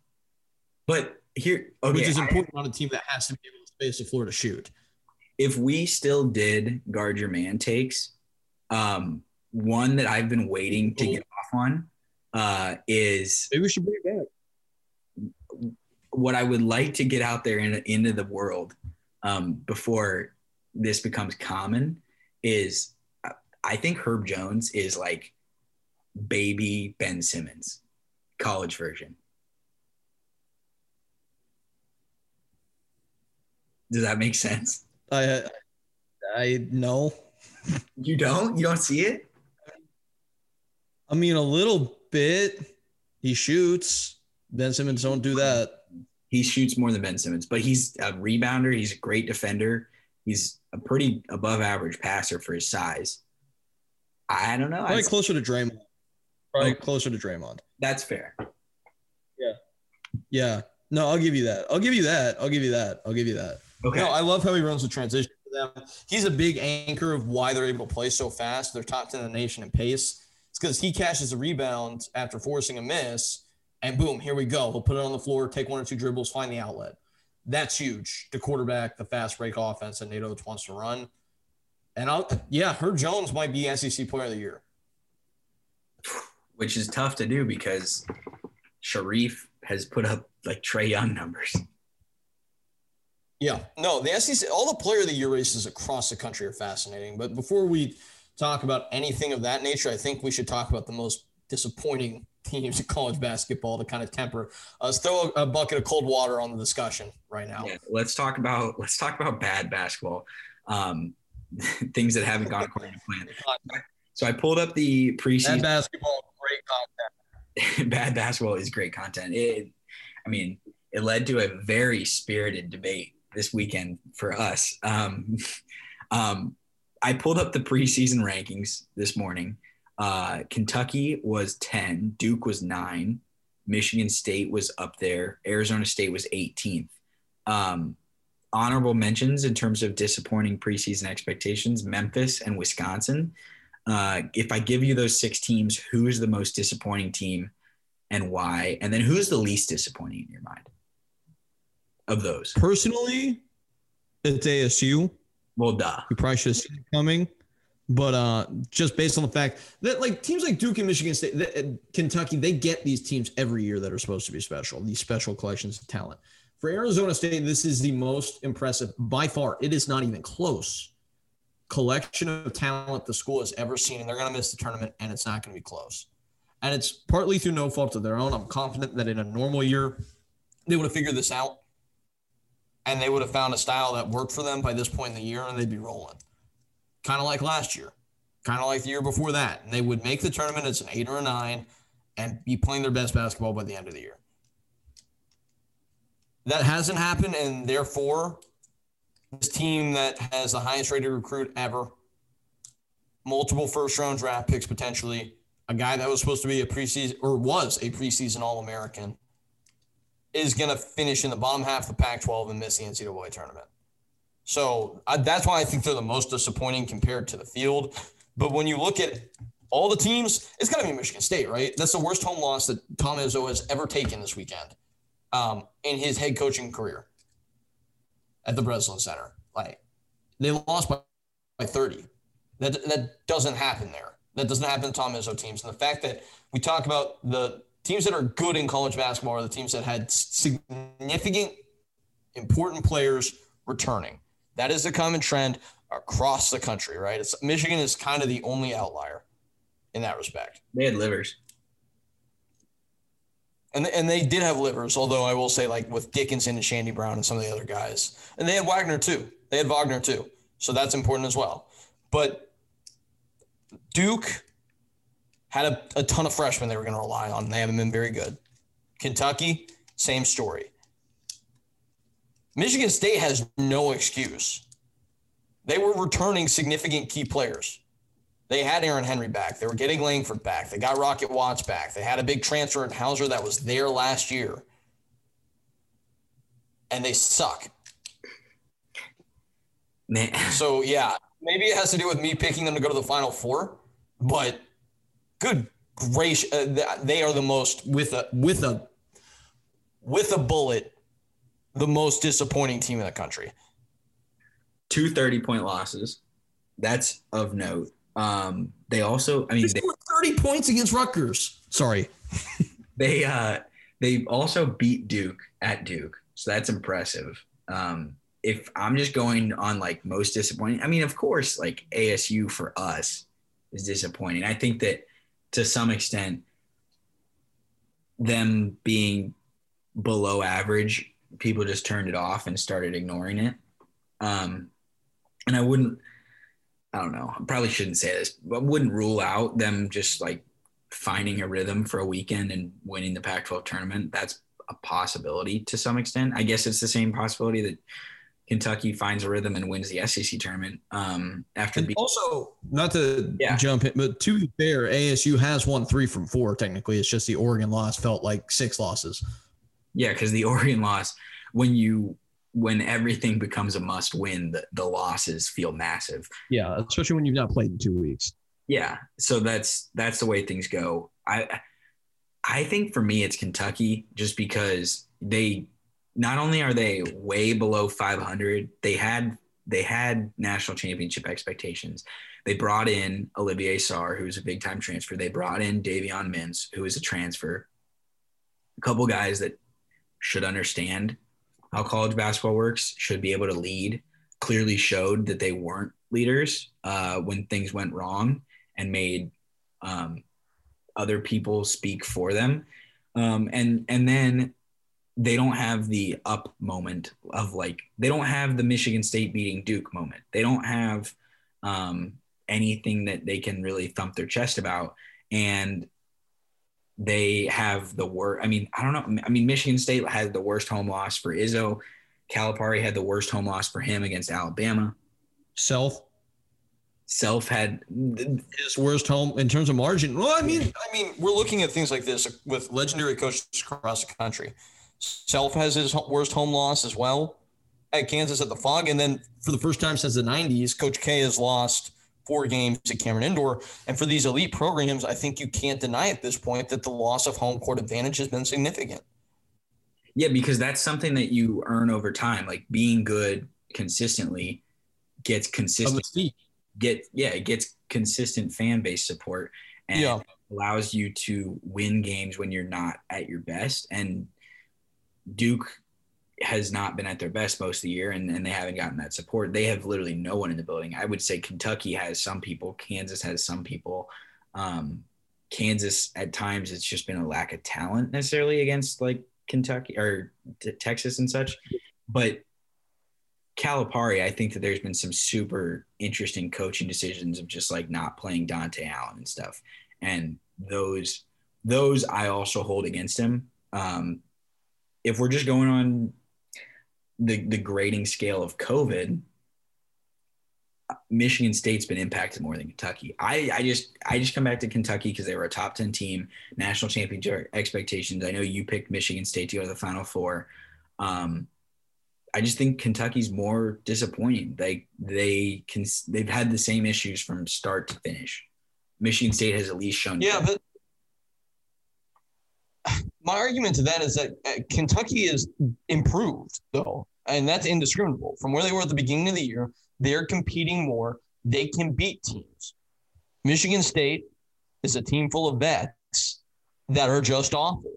But here, okay, Which is I- important on a team that has to be able to space the floor to shoot. if we still did guard your man takes, um, one that I've been waiting to get off on uh, is Maybe we should bring it back. what I would like to get out there in, into the world um, before this becomes common is I think Herb Jones is like baby Ben Simmons, college version. Does that make sense? I I know. You don't? You don't see it? I mean, a little bit. He shoots. Ben Simmons don't do that. He shoots more than Ben Simmons, but he's a rebounder. He's a great defender. He's a pretty above average passer for his size. I don't know. Probably I'd- closer to Draymond. Probably closer to Draymond. that's fair. Yeah. Yeah. No, I'll give you that. I'll give you that. I'll give you that. I'll give you that. Okay. No, I love how he runs the transition for them. He's a big anchor of why they're able to play so fast. They're top 10 in the nation in pace. It's because he catches a rebound after forcing a miss, and boom, here we go. He'll put it on the floor, take one or two dribbles, find the outlet. That's huge. The quarterback, the fast break offense that Nate Oats wants to run. And I'll, yeah, Herb Jones might be SEC player of the year. Which is tough to do because Sharife has put up like Trae Young numbers. Yeah, no, the SEC, all the player of the year races across the country are fascinating. But before we talk about anything of that nature, I think we should talk about the most disappointing teams in college basketball to kind of temper. Let's throw a, a bucket of cold water on the discussion right now. Yeah, let's talk about let's talk about bad basketball. Um, things that haven't gone according to plan. So I pulled up the Bad preseason. basketball, great content. bad basketball is great content. It, I mean, it led to a very spirited debate this weekend for us. Um, um, I pulled up the preseason rankings this morning. Uh, Kentucky was 10, Duke was nine, Michigan State was up there, Arizona State was 18th. Um, honorable mentions in terms of disappointing preseason expectations Memphis and Wisconsin. Uh, if I give you those six teams, who is the most disappointing team and why? And then who's the least disappointing in your mind of those? Personally, it's ASU. Well, duh. We probably should have seen it coming. But uh, just based on the fact that like teams like Duke and Michigan State, uh, Kentucky, they get these teams every year that are supposed to be special. These special collections of talent. For Arizona State, this is the most impressive by far. It is not even close. Collection of talent the school has ever seen, and they're going to miss the tournament, and it's not going to be close. And it's partly through no fault of their own. I'm confident that in a normal year, they would have figured this out, and they would have found a style that worked for them by this point in the year, and they'd be rolling kind of like last year, kind of like the year before that. And they would make the tournament as an eight or a nine and be playing their best basketball by the end of the year. That hasn't happened, and therefore, this team that has the highest rated recruit ever, multiple first round draft picks potentially, a guy that was supposed to be a preseason or was a preseason All American, is going to finish in the bottom half of the Pac 12 and miss the NCAA tournament. So I, that's why I think they're the most disappointing compared to the field. But when you look at all the teams, it's got to be Michigan State, right? That's the worst home loss that Tom Izzo has ever taken this weekend um, in his head coaching career at the Breslin Center. Like they lost by, by 30. That, that doesn't happen there. That doesn't happen to Tom Izzo teams. And the fact that we talk about the teams that are good in college basketball are the teams that had significant, important players returning. That is the common trend across the country, right? It's Michigan is kind of the only outlier in that respect. They had Livers. And, and they did have Livers, although I will say, like with Dickinson and Chaundee Brown and some of the other guys. And they had Wagner too. They had Wagner too. So that's important as well. But Duke had a, a ton of freshmen they were going to rely on. And they haven't been very good. Kentucky, same story. Michigan State has no excuse. They were returning significant key players. They had Aaron Henry back. They were getting Langford back. They got Rocket Watts back. They had a big transfer in Hauser that was there last year. And they suck. Man, So, yeah, maybe it has to do with me picking them to go to the Final Four, but good gracious, uh, they are the most with a with a with a bullet, the most disappointing team in the country. two 30 point losses. That's of note. Um, they also, I mean, They they, 30 points against Rutgers. Sorry. they uh they also beat Duke at Duke, so that's impressive. Um, if I'm just going on like most disappointing, I mean, of course, like ASU for us is disappointing. I think that to some extent, them being below average, people just turned it off and started ignoring it. Um, and I wouldn't, I don't know, I probably shouldn't say this, but wouldn't rule out them just like finding a rhythm for a weekend and winning the Pac 12 tournament. That's a possibility to some extent. I guess it's the same possibility that Kentucky finds a rhythm and wins the SEC tournament um, after And being. also, not to Yeah. jump in, but to be fair, ASU has won three from four. Technically, it's just the Oregon loss felt like six losses. Yeah, because the Oregon loss, when you when everything becomes a must win, the, the losses feel massive. Yeah, especially when you've not played in two weeks. Yeah, so that's that's the way things go. I I think for me it's Kentucky just because they not only are they way below 500, they had they had national championship expectations. They brought in Olivier Sarr, who was a big time transfer. They brought in Davion Mintz, who is a transfer. A couple guys that should understand how college basketball works, should be able to lead. Clearly showed that they weren't leaders uh, when things went wrong and made um, other people speak for them. Um, and and then they don't have the up moment of like they don't have the Michigan State beating Duke moment. They don't have um, anything that they can really thump their chest about, and they have the worst. I mean, I don't know. I mean, Michigan State had the worst home loss for Izzo. Calipari had the worst home loss for him against Alabama. Self Self had his worst home in terms of margin. Well, I mean, I mean, we're looking at things like this with legendary coaches across the country. Self has his worst home loss as well at Kansas at the Phog, and then for the first time since the '90s, Coach K has lost four games at Cameron Indoor. And for these elite programs, I think you can't deny at this point that the loss of home court advantage has been significant. Yeah, because that's something that you earn over time. Like being good consistently gets consistent. Get yeah, it gets consistent fan base support and Yeah. allows you to win games when you're not at your best. And Duke has not been at their best most of the year, and, and they haven't gotten that support. They have literally no one in the building. I would say Kentucky has some people, Kansas has some people. Um, Kansas at times it's just been a lack of talent necessarily against like Kentucky or t- Texas and such, but Calipari, I think that there's been some super interesting coaching decisions of just like not playing Dontaie Allen and stuff, and those those I also hold against him. Um, if we're just going on the the grading scale of COVID, Michigan State's been impacted more than Kentucky. I, I just I just come back to Kentucky because they were a top ten team, national championship expectations. I know you picked Michigan State to go to the Final Four. Um, I just think Kentucky's more disappointing. Like they can they've had the same issues from start to finish. Michigan State has at least shown. Yeah, but my argument to that is that uh, Kentucky is improved though, and that's indiscriminable. From where they were at the beginning of the year, they're competing more. They can beat teams. Michigan State is a team full of vets that are just awful.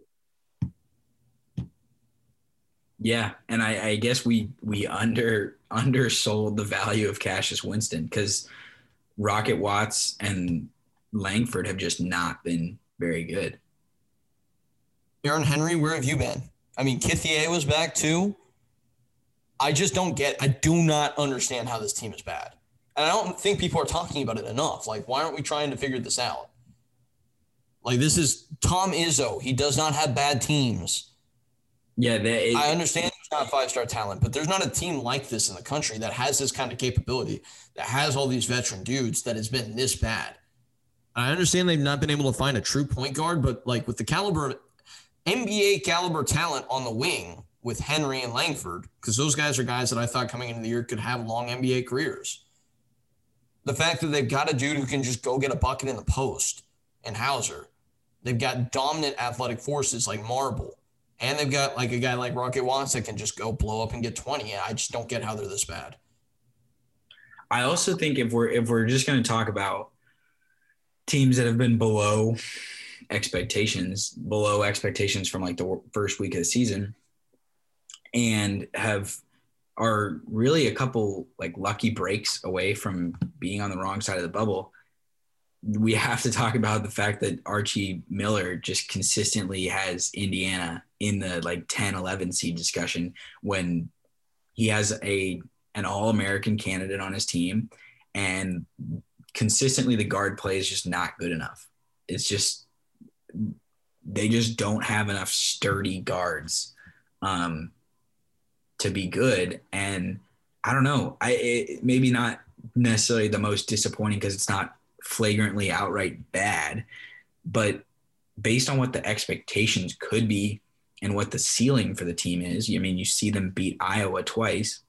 Yeah, and I, I guess we we under undersold the value of Cassius Winston because Rocket Watts and Langford have just not been very good. Aaron Henry, where have you been? I mean, Kithier was back too. I just don't get. I do not understand how this team is bad, and I don't think people are talking about it enough. Like, why aren't we trying to figure this out? Like, this is Tom Izzo. He does not have bad teams. Yeah, they, I understand he's not five star talent, but there's not a team like this in the country that has this kind of capability, that has all these veteran dudes that has been this bad. I understand they've not been able to find a true point guard, but like with the caliber, NBA caliber talent on the wing with Henry and Langford, because those guys are guys that I thought coming into the year could have long NBA careers. The fact that they've got a dude who can just go get a bucket in the post and Hauser. They've got dominant athletic forces like Marble. And they've got like a guy like Rocket Watts that can just go blow up and get 20. I just don't get how they're this bad. I also think if we're if we're just going to talk about teams that have been below expectations, below expectations from like the first week of the season, and have are really a couple like lucky breaks away from being on the wrong side of the bubble. We have to talk about the fact that Archie Miller just consistently has Indiana in the like 10 11 seed discussion when he has a an All American candidate on his team, and consistently the guard play is just not good enough. It's just they just don't have enough sturdy guards um, to be good. And I don't know. I it, maybe not necessarily the most disappointing because it's not flagrantly outright bad, but based on what the expectations could be and what the ceiling for the team is, I mean, you see them beat Iowa twice.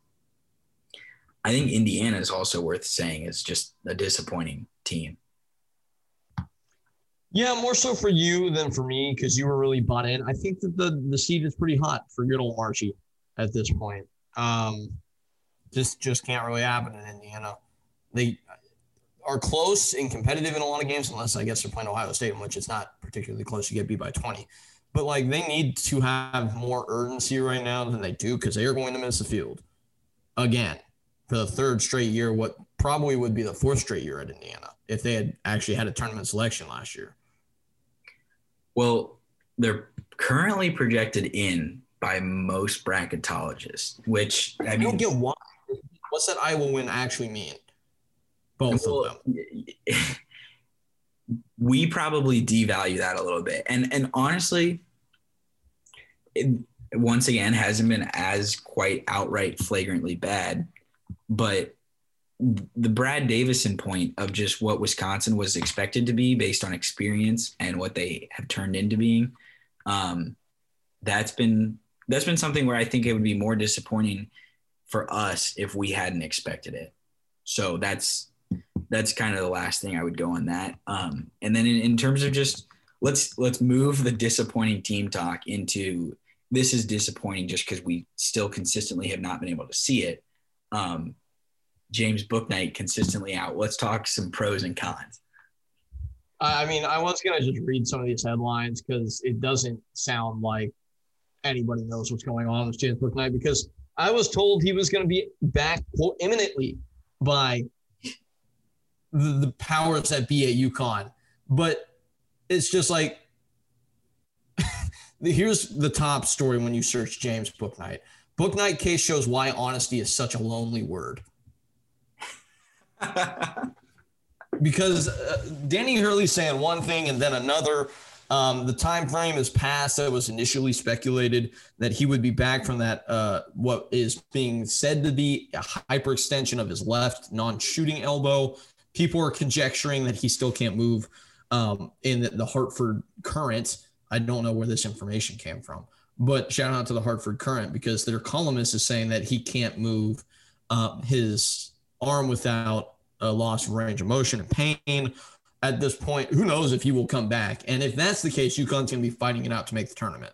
I think Indiana is also worth saying is just a disappointing team. Yeah, more so for you than for me because you were really bought in. I think that the the seed is pretty hot for good old Marshy at this point. Um, just just can't really happen in Indiana. They are close and competitive in a lot of games, unless I guess they're playing Ohio State, in which it's not particularly close. You get beat by twenty, but like they need to have more urgency right now than they do because they are going to miss the field again for the third straight year. What probably would be the fourth straight year at Indiana if they had actually had a tournament selection last year. Well, they're currently projected in by most bracketologists, which I I mean, don't get why. What's that Iowa win actually mean? Both well, of them. we probably devalue that a little bit. And and honestly, it once again hasn't been as quite outright flagrantly bad, but the Brad Davison point of just what Wisconsin was expected to be based on experience and what they have turned into being, um, that's been that's been something where I think it would be more disappointing for us if we hadn't expected it. So that's that's kind of the last thing I would go on that. Um, and then in, in terms of just let's let's move the disappointing team talk into this is disappointing just because we still consistently have not been able to see it. Um, James Bouknight consistently out. Let's talk some pros and cons. I mean, I was gonna just read some of these headlines because it doesn't sound like anybody knows what's going on with James Bouknight because I was told he was gonna be back quote imminently by the, the powers that be at UConn. But it's just like here's the top story when you search James Bouknight. Bouknight case shows why honesty is such a lonely word. because uh, Danny Hurley's saying one thing and then another. Um, the time frame is past that was initially speculated that he would be back from that uh, what is being said to be a hyperextension of his left non-shooting elbow. People are conjecturing that he still can't move um, in the, Hartford Courant. I don't know where this information came from, but shout out to the Hartford Courant because their columnist is saying that he can't move uh, his arm without a loss of range of motion and pain. At this point, who knows if he will come back? And if that's the case, UConn's going to be fighting it out to make the tournament.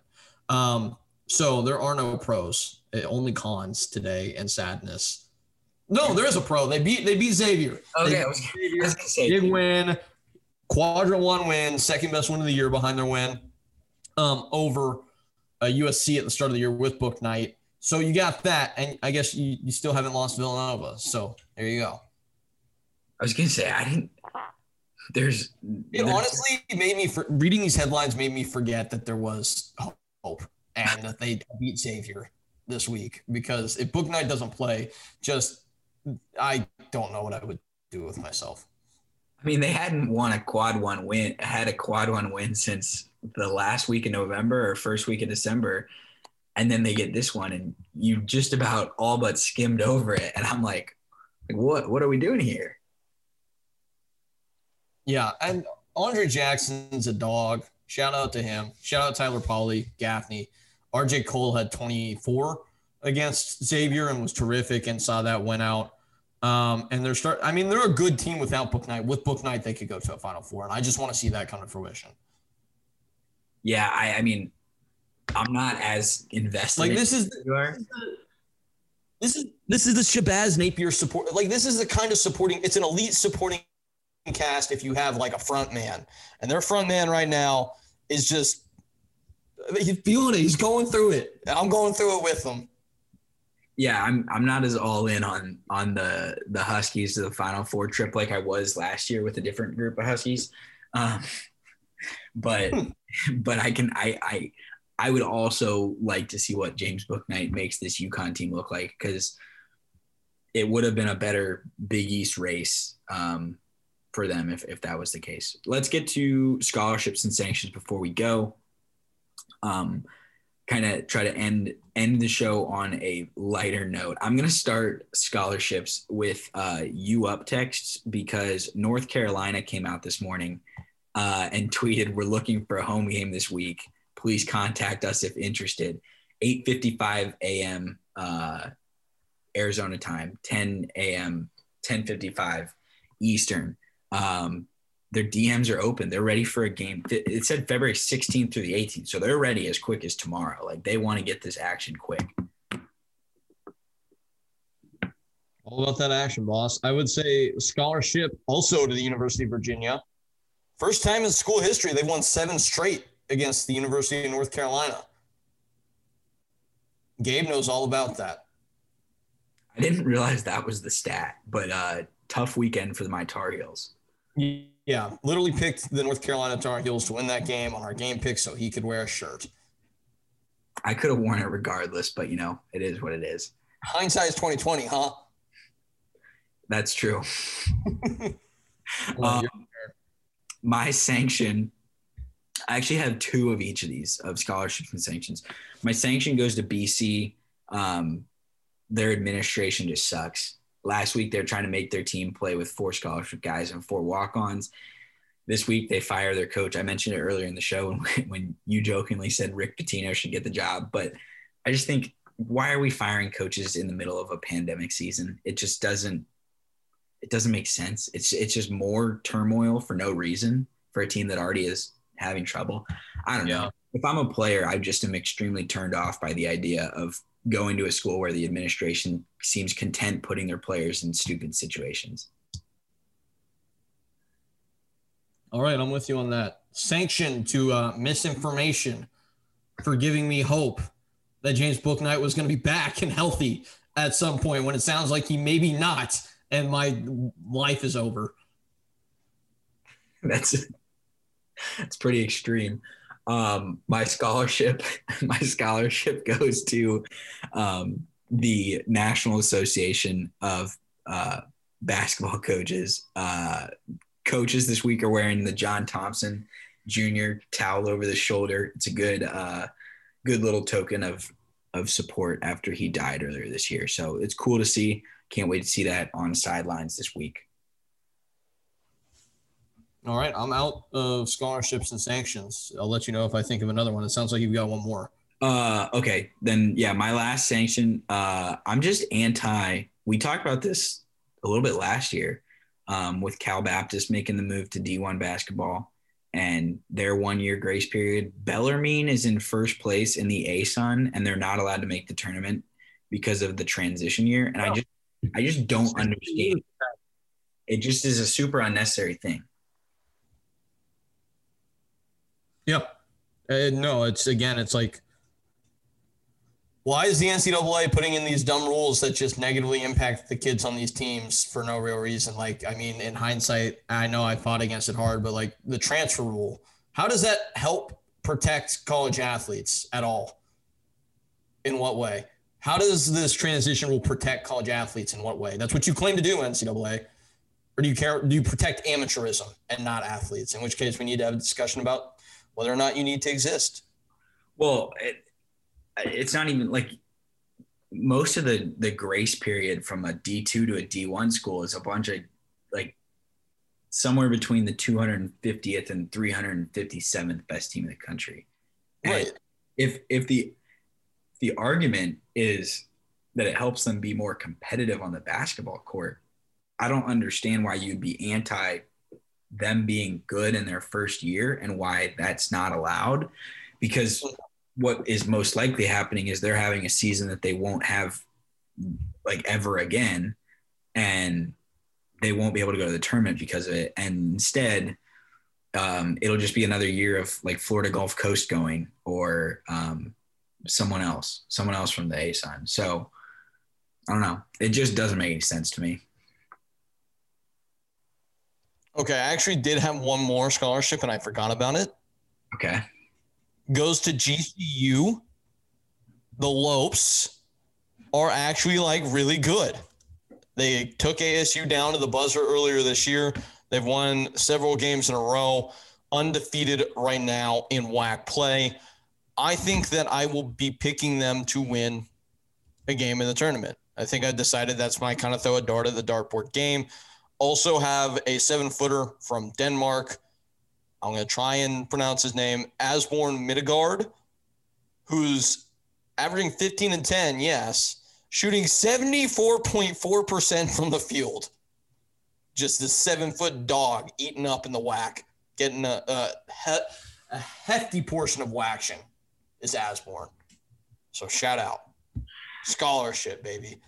Um, so there are no pros, eh, only cons today, and sadness. No, there is a pro. They beat they beat Xavier. Okay, They I was, beat I was say, big win, quadrant one win, second best win of the year behind their win um, over uh, USC at the start of the year with Bouknight. So you got that, and I guess you, you still haven't lost Villanova. So there you go. I was gonna say I didn't. There's, It there's- honestly made me for, reading these headlines made me forget that there was hope and that they beat Xavier this week because if Bouknight doesn't play, just I don't know what I would do with myself. I mean, they hadn't won a quad one win, had a quad one win since the last week in November or first week of December. And then they get this one, and you just about all but skimmed over it. And I'm like, what? What are we doing here? Yeah, and Andre Jackson's a dog. Shout out to him. Shout out Tyler Polley, Gaffney. RJ Cole had 24 against Xavier and was terrific and saw that went out. Um, and they're start. I mean, they're a good team without Bouknight. With Bouknight, they could go to a Final Four, and I just want to see that come to fruition. Yeah, I, I mean, I'm not as invested. Like this is it as you are. this is this is the Shabazz Napier support. Like this is the kind of supporting. It's an elite supporting cast if you have like a front man, and their front man right now is just he's feeling it. He's going through it. I'm going through it with him. yeah, I'm I'm not as all in on on the the Huskies to the Final Four trip like I was last year with a different group of Huskies, um, but but I can I I I would also like to see what James Bouknight makes this UConn team look like because it would have been a better Big East race um, for them if, if that was the case. Let's get to scholarships and sanctions before we go. Um, kind of try to end end the show on a lighter note. I'm gonna start scholarships with uh, you up texts because North Carolina came out this morning uh, and tweeted, "We're looking for a home game this week. Please contact us if interested." 8:55 a.m. Uh, Arizona time, 10 a.m. 10:55 Eastern. Um, their DMs are open. They're ready for a game. It said February 16th through the 18th, so they're ready as quick as tomorrow. Like they want to get this action quick. All about that action, boss. I would say scholarship also to the University of Virginia. First time in school history, they've won seven straight against the University of North Carolina. Gabe knows all about that. I didn't realize that was the stat, but uh, tough weekend for the my Tar Heels. Yeah, literally picked the North Carolina Tar Heels to win that game on our game pick so he could wear a shirt. I could have worn it regardless, but you know, it is what it is. Hindsight is 2020, huh? That's true. Um, my sanction, I actually have two of each of these of scholarships and sanctions. My sanction goes to BC. Um, their administration just sucks. Last week they're trying to make their team play with four scholarship guys and four walk-ons. This week they fire their coach. I mentioned it earlier in the show when, when you jokingly said Rick Pitino should get the job, but I just think why are we firing coaches in the middle of a pandemic season? It just doesn't it doesn't make sense. It's it's just more turmoil for no reason for a team that already is having trouble. I don't know. If I'm a player, I just am extremely turned off by the idea of going to a school where the administration seems content putting their players in stupid situations. All right, I'm with you on that. Sanction to uh, misinformation for giving me hope that James Bouknight was going to be back and healthy at some point when it sounds like he maybe not, and my life is over. That's that's pretty extreme. Um, my scholarship, my scholarship goes to um, the National Association of uh, Basketball Coaches. Uh, coaches this week are wearing the John Thompson Jr. towel over the shoulder. It's a good, uh, good little token of of support after he died earlier this year. So it's cool to see. Can't wait to see that on sidelines this week. All right, I'm out of scholarships and sanctions. I'll let you know if I think of another one. It sounds like you've got one more. Uh, okay, then yeah, my last sanction. Uh, I'm just anti. We talked about this a little bit last year, um, with Cal Baptist making the move to D1 basketball and their one year grace period. Bellarmine is in first place in the ASUN, and they're not allowed to make the tournament because of the transition year. And I just, I just don't understand. It just is a super unnecessary thing. Yep. Uh, no, it's again, it's like Why is the NCAA putting in these dumb rules that just negatively impact the kids on these teams for no real reason? Like, I mean, in hindsight, I know I fought against it hard, but like the transfer rule, how does that help protect college athletes at all? In what way? How does this transition rule protect college athletes in what way? That's what you claim to do, NCAA. Or do you care? Do you protect amateurism and not athletes? In which case, we need to have a discussion about whether or not you need to exist. Well, it, it's not even like most of the the grace period from a D two to a D one school is a bunch of like somewhere between the 250th and 357th best team in the country. And Right. If if the the argument is that it helps them be more competitive on the basketball court, I don't understand why you'd be anti them being good in their first year and why that's not allowed. Because what is most likely happening is they're having a season that they won't have like ever again and they won't be able to go to the tournament because of it. And instead um, it'll just be another year of like florida gulf coast going or um, someone else someone else from the asun so i don't know. It just doesn't make any sense to me Okay, I actually did have one more scholarship and I forgot about it. okay Goes to GCU. The Lopes are actually like really good. They took ASU down to the buzzer earlier this year. They've won several games in a row, undefeated right now in WAC play. I think that I will be picking them to win a game in the tournament. I think I decided that's my kind of throw a dart at the dartboard game. Also have a seven footer from Denmark. I'm going to try and pronounce his name, Asbjorn Midtgaard, who's averaging 15 and 10, yes, shooting 74.4% from the field. Just this seven foot dog eating up in the WAC, getting a, a, a hefty portion of whaction is Asbjorn. So shout out. Scholarship, baby.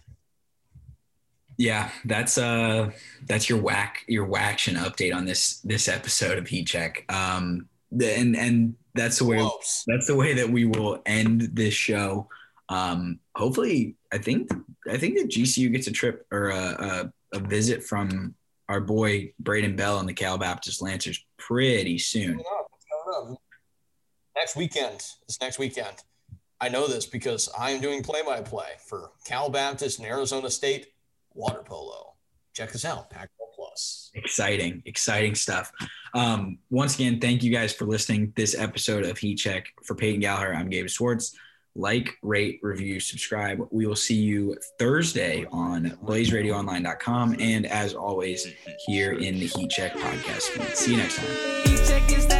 Yeah, that's uh that's your whack your whaction update on this this episode of Heat Check. Um and and that's the way that's the way that we will end this show. Um hopefully I think I think that GCU gets a trip or a, a, a visit from our boy Braden Bell and the Cal Baptist Lancers pretty soon. Coming up, up. Next weekend. It's next weekend. I know this because I am doing play by play for Cal Baptist and Arizona State water polo. Check us out, Pac Plus. exciting exciting stuff um, once again thank you guys for listening this episode of heat check for peyton gallaher i'm gabe swartz like rate review subscribe we will see you thursday on blazeradioonline.com and as always here in the heat check podcast see you next time Heat check is time.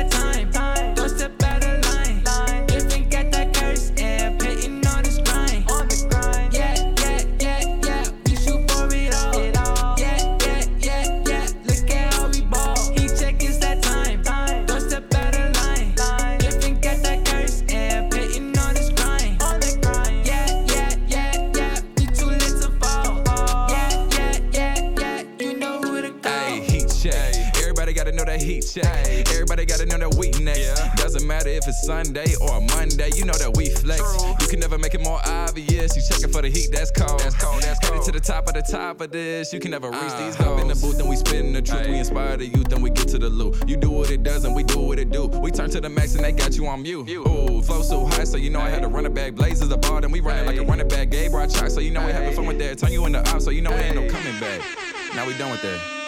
The top of the top of this. You can never reach these uh-huh. goals. in the booth and we spitting the truth. We inspire the youth and we get to the loot. You do what it does and we do what it do. We turn to the max and they got you on mute. Ooh, flow so high, so you know I had to run it back. Blazes the ball, then we running like a running back. Gabe brought chalk, so you know we having fun with that. Turn you into op, so you know we ain't no coming back. Now we done with that.